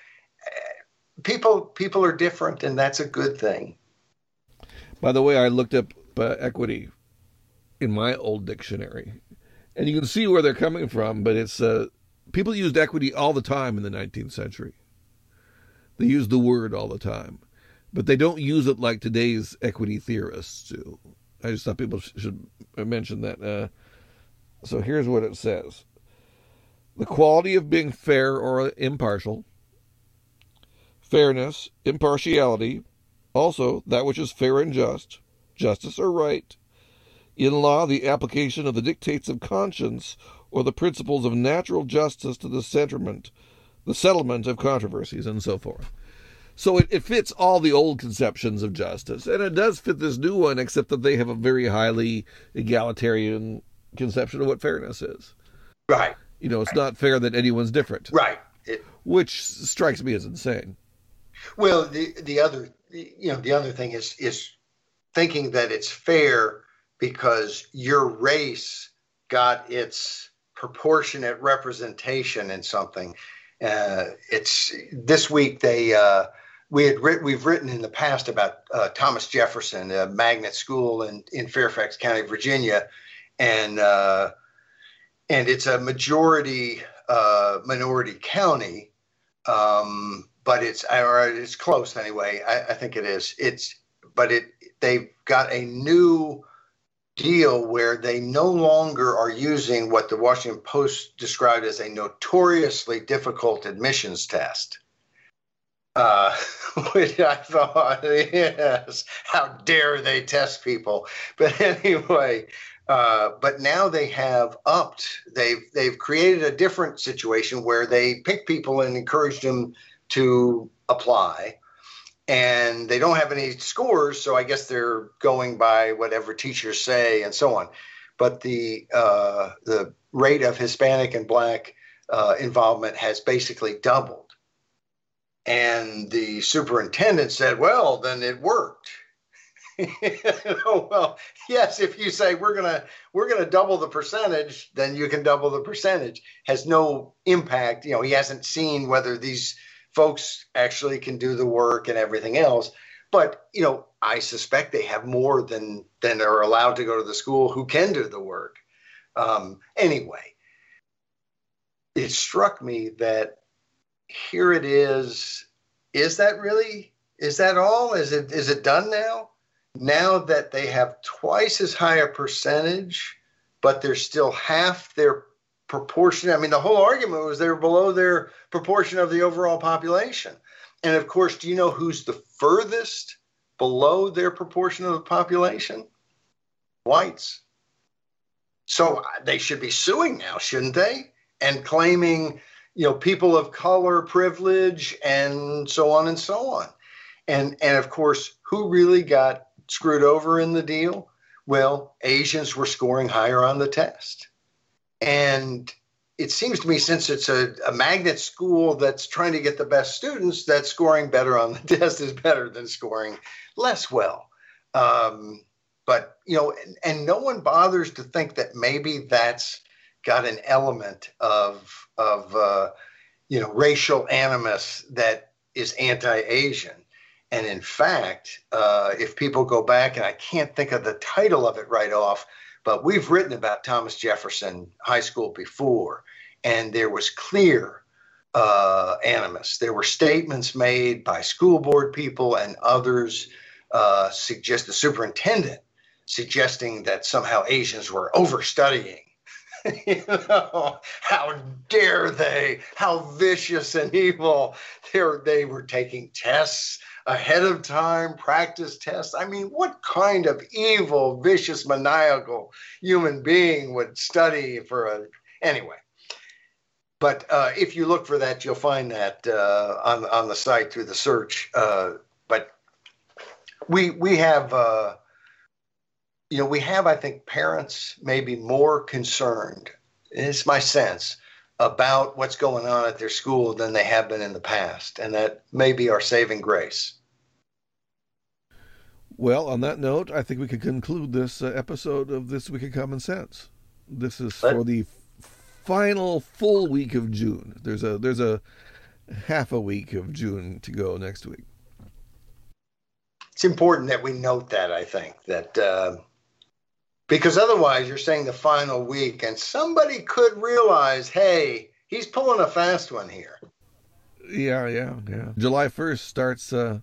S1: people people are different, and that's a good thing.
S2: By the way, I looked up uh, equity in my old dictionary, and you can see where they're coming from. But it's uh, people used equity all the time in the 19th century. They used the word all the time, but they don't use it like today's equity theorists do. I just thought people should mention that. Uh, so here's what it says: the quality of being fair or impartial, fairness, impartiality, also that which is fair and just, justice or right, in law, the application of the dictates of conscience or the principles of natural justice to the settlement, the settlement of controversies, and so forth. So it, it fits all the old conceptions of justice, and it does fit this new one, except that they have a very highly egalitarian conception of what fairness is.
S1: Right.
S2: You know, it's not fair that anyone's different.
S1: Right. It,
S2: which strikes me as insane.
S1: Well, the the other you know the other thing is is thinking that it's fair because your race got its proportionate representation in something. Uh, it's this week they uh, we had writ- we've written in the past about uh, Thomas Jefferson, a magnet school in in Fairfax County, Virginia, and uh, and it's a majority uh, minority county, um, but it's or it's close anyway. I, I think it is. It's but it they've got a new deal where they no longer are using what the Washington Post described as a notoriously difficult admissions test. Uh, which I thought, yes, how dare they test people? But anyway, uh, but now they have upped. They've they've created a different situation where they pick people and encourage them to apply, and they don't have any scores, so I guess they're going by whatever teachers say and so on. But the uh, the rate of Hispanic and Black uh, involvement has basically doubled. And the superintendent said, "Well, then it worked." well, yes, if you say we're gonna we're gonna double the percentage, then you can double the percentage. Has no impact. You know, he hasn't seen whether these folks actually can do the work and everything else. But you know, I suspect they have more than than are allowed to go to the school who can do the work. Um, anyway, it struck me that here it is. Is that really? Is that all? Is it is it done now? Now that they have twice as high a percentage, but they're still half their proportion. I mean, the whole argument was they're below their proportion of the overall population. And of course, do you know who's the furthest below their proportion of the population? Whites. So they should be suing now, shouldn't they? And claiming, you know, people of color privilege and so on and so on. And and of course, who really got screwed over in the deal? Well, Asians were scoring higher on the test. And it seems to me, since it's a, a magnet school that's trying to get the best students, that scoring better on the test is better than scoring less well. Um, but, you know, and, and no one bothers to think that maybe that's got an element of, of uh, you know, racial animus that is anti Asian. And in fact, uh, if people go back, and I can't think of the title of it right off, but we've written about Thomas Jefferson High School before, and there was clear uh, animus. There were statements made by school board people and others, uh, suggest the superintendent suggesting that somehow Asians were overstudying. you know, how dare they? How vicious and evil! They were, they were taking tests ahead of time, practice tests. I mean, what kind of evil, vicious, maniacal human being would study for a. Anyway. But uh, if you look for that, you'll find that uh, on on the site through the search. Uh, but we we have uh, you know we have I think parents maybe more concerned. It's my sense about what's going on at their school than they have been in the past, and that may be our saving grace.
S2: Well, on that note, I think we could conclude this uh, episode of This Week in Common Sense. This is for the final full week of June. There's a there's a half a week of June to go next week.
S1: It's important that we note that. I think that uh, because otherwise you're saying the final week, and somebody could realize, hey, he's pulling a fast one here.
S2: Yeah, yeah, yeah. July first starts. Uh,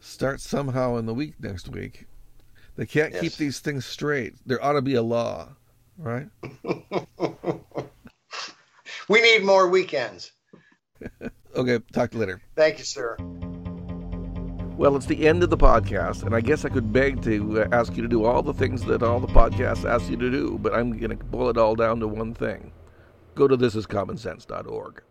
S2: start somehow in the week next week. They can't yes. keep these things straight. There ought to be a law, right?
S1: we need more weekends.
S2: okay, talk to you later.
S1: Thank you, sir.
S2: Well, it's the end of the podcast, and I guess I could beg to uh, ask you to do all the things that all the podcasts ask you to do, but I'm going to boil it all down to one thing. Go to thisiscommonsense.org.